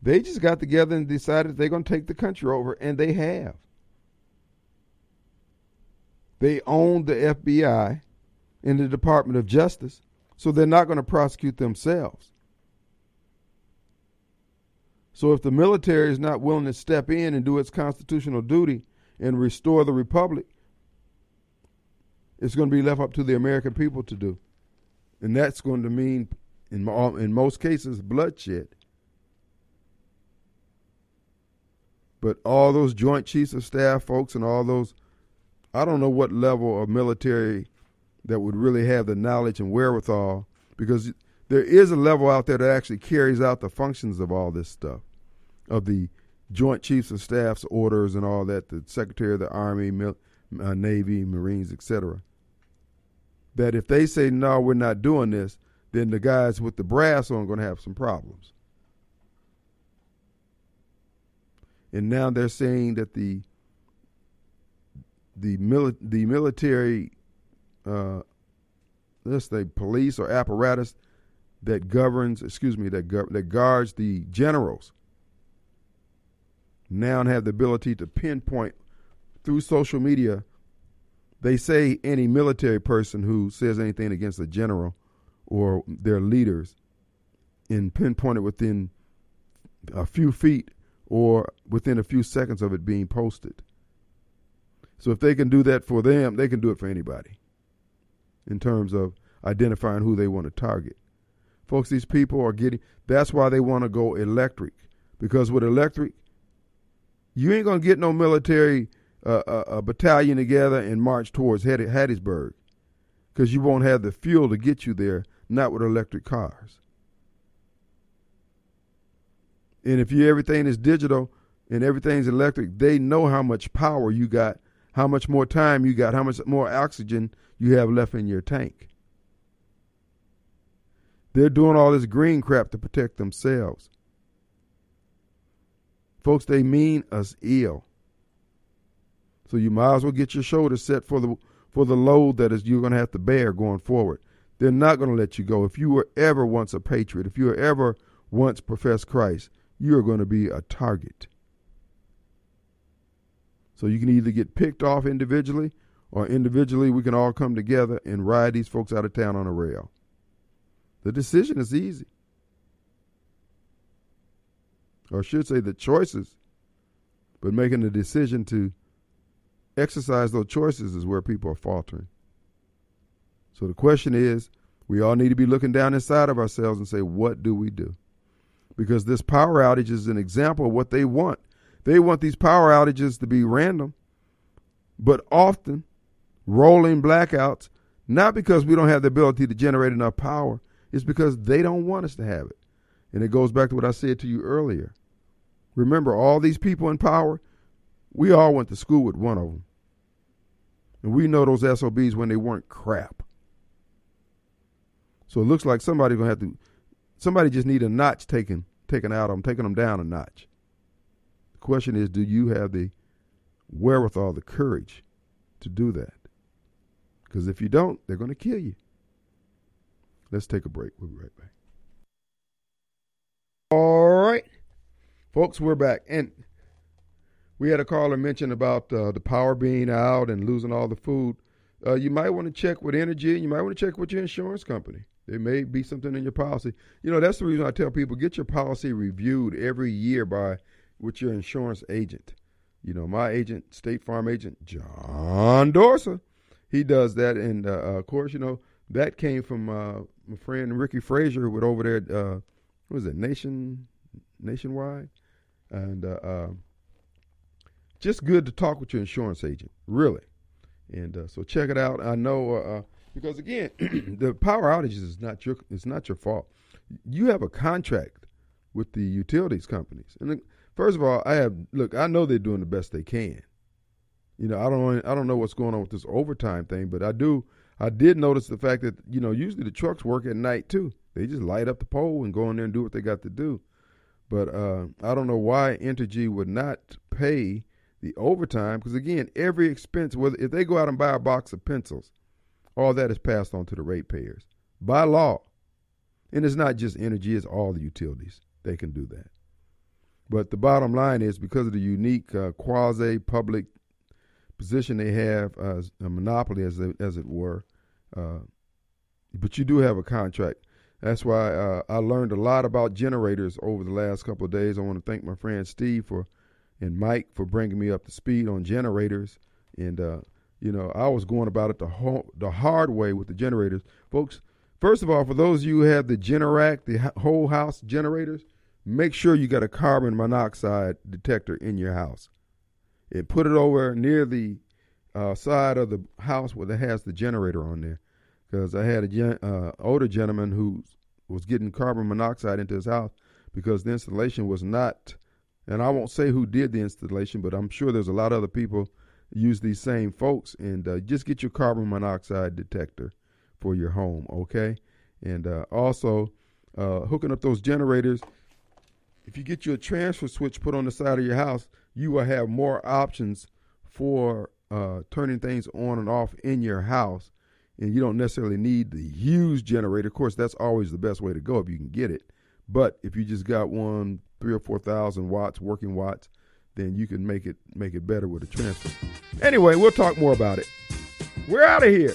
they just got together and decided they're going to take the country over, and they have. They own the FBI and the Department of Justice, so they're not going to prosecute themselves. So if the military is not willing to step in and do its constitutional duty and restore the republic, it's going to be left up to the American people to do. And that's going to mean, in, in most cases, bloodshed. But all those Joint Chiefs of Staff folks and all those, I don't know what level of military that would really have the knowledge and wherewithal because there is a level out there that actually carries out the functions of all this stuff, of the Joint Chiefs of Staff's orders and all that, the Secretary of the Army, Mil- uh, Navy, Marines, etc. That if they say no, we're not doing this, then the guys with the brass on are going to have some problems. And now they're saying that the the mili- the military, uh, let's say police or apparatus that governs, excuse me, that gov- that guards the generals, now have the ability to pinpoint through social media. They say any military person who says anything against a general or their leaders, and pinpoint it within a few feet or within a few seconds of it being posted. So if they can do that for them, they can do it for anybody in terms of identifying who they want to target. Folks, these people are getting, that's why they want to go electric. Because with electric, you ain't going to get no military uh, uh, a battalion together and march towards Hattiesburg because you won't have the fuel to get you there, not with electric cars. And if you everything is digital and everything's electric, they know how much power you got how much more time you got, how much more oxygen you have left in your tank. They're doing all this green crap to protect themselves. Folks, they mean us ill. So you might as well get your shoulders set for the for the load that is you're going to have to bear going forward. They're not going to let you go. If you were ever once a patriot, if you were ever once professed Christ, you're going to be a target. So you can either get picked off individually or individually we can all come together and ride these folks out of town on a rail. The decision is easy. Or I should say the choices, but making the decision to exercise those choices is where people are faltering. So the question is, we all need to be looking down inside of ourselves and say, what do we do? Because this power outage is an example of what they want they want these power outages to be random, but often rolling blackouts, not because we don't have the ability to generate enough power, it's because they don't want us to have it. And it goes back to what I said to you earlier. Remember, all these people in power, we all went to school with one of them. And we know those SOBs when they weren't crap. So it looks like somebody's gonna have to somebody just need a notch taken taken out of them, taking them down a notch The question is, do you have the wherewithal, the courage to do that? Because if you don't, they're going to kill you. Let's take a break. We'll be right back. All right. Folks, we're back. And we had a caller mention about uh, the power being out and losing all the food. Uh, you might want to check with Entergy. You might want to check with your insurance company. There may be something in your policy. You know, that's the reason I tell people get your policy reviewed every year by with your insurance agent. You know, my agent, State Farm agent, John Dorsa, he does that. And uh, of course, you know, that came from uh, my friend Ricky Frazier, who over there, uh, what was it, Nation, Nationwide? And uh, uh, just good to talk with your insurance agent, really. And uh, so check it out. I know uh, because again, the power outages is not your it's not your fault. You have a contract with the utilities companies, and First of all, I have look. I know they're doing the best they can. You know, I don't. I don't know what's going on with this overtime thing, but I do. I did notice the fact that you know usually the trucks work at night too. They just light up the pole and go in there and do what they got to do. But uh, I don't know why Entergy would not pay the overtime because again, every expense, whether if they go out and buy a box of pencils, all that is passed on to the ratepayers by law. And it's not just Entergy; it's all the utilities. They can do that. But the bottom line is because of the unique uh, quasi public position they have as a monopoly, as, they, as it were. Uh, but you do have a contract. That's why uh, I learned a lot about generators over the last couple of days. I want to thank my friend Steve for and Mike for bringing me up to speed on generators. And uh, you know, I was going about it the the hard way with the generators, folks. First of all, for those of you who have the Generac, the whole house generators, make sure you got a carbon monoxide detector in your house. And put it over near the uh, side of the house where it has the generator on there. because I had a gen, uh, older gentleman who was getting carbon monoxide into his house because the installation was not. And I won't say who did the installation, but I'm sure there's a lot of other people use these same folks. And uh, just get your carbon monoxide detector for your home, okay? And uh, also uh, hooking up those generators. If you get your transfer switch put on the side of your house, you will have more options for uh, turning things on and off in your house. And you don't necessarily need the huge generator. Of course, that's always the best way to go if you can get it. But if you just got one three or four thousand watts, working watts, then you can make it make it better with a transfer. Anyway, we'll talk more about it. We're out of here.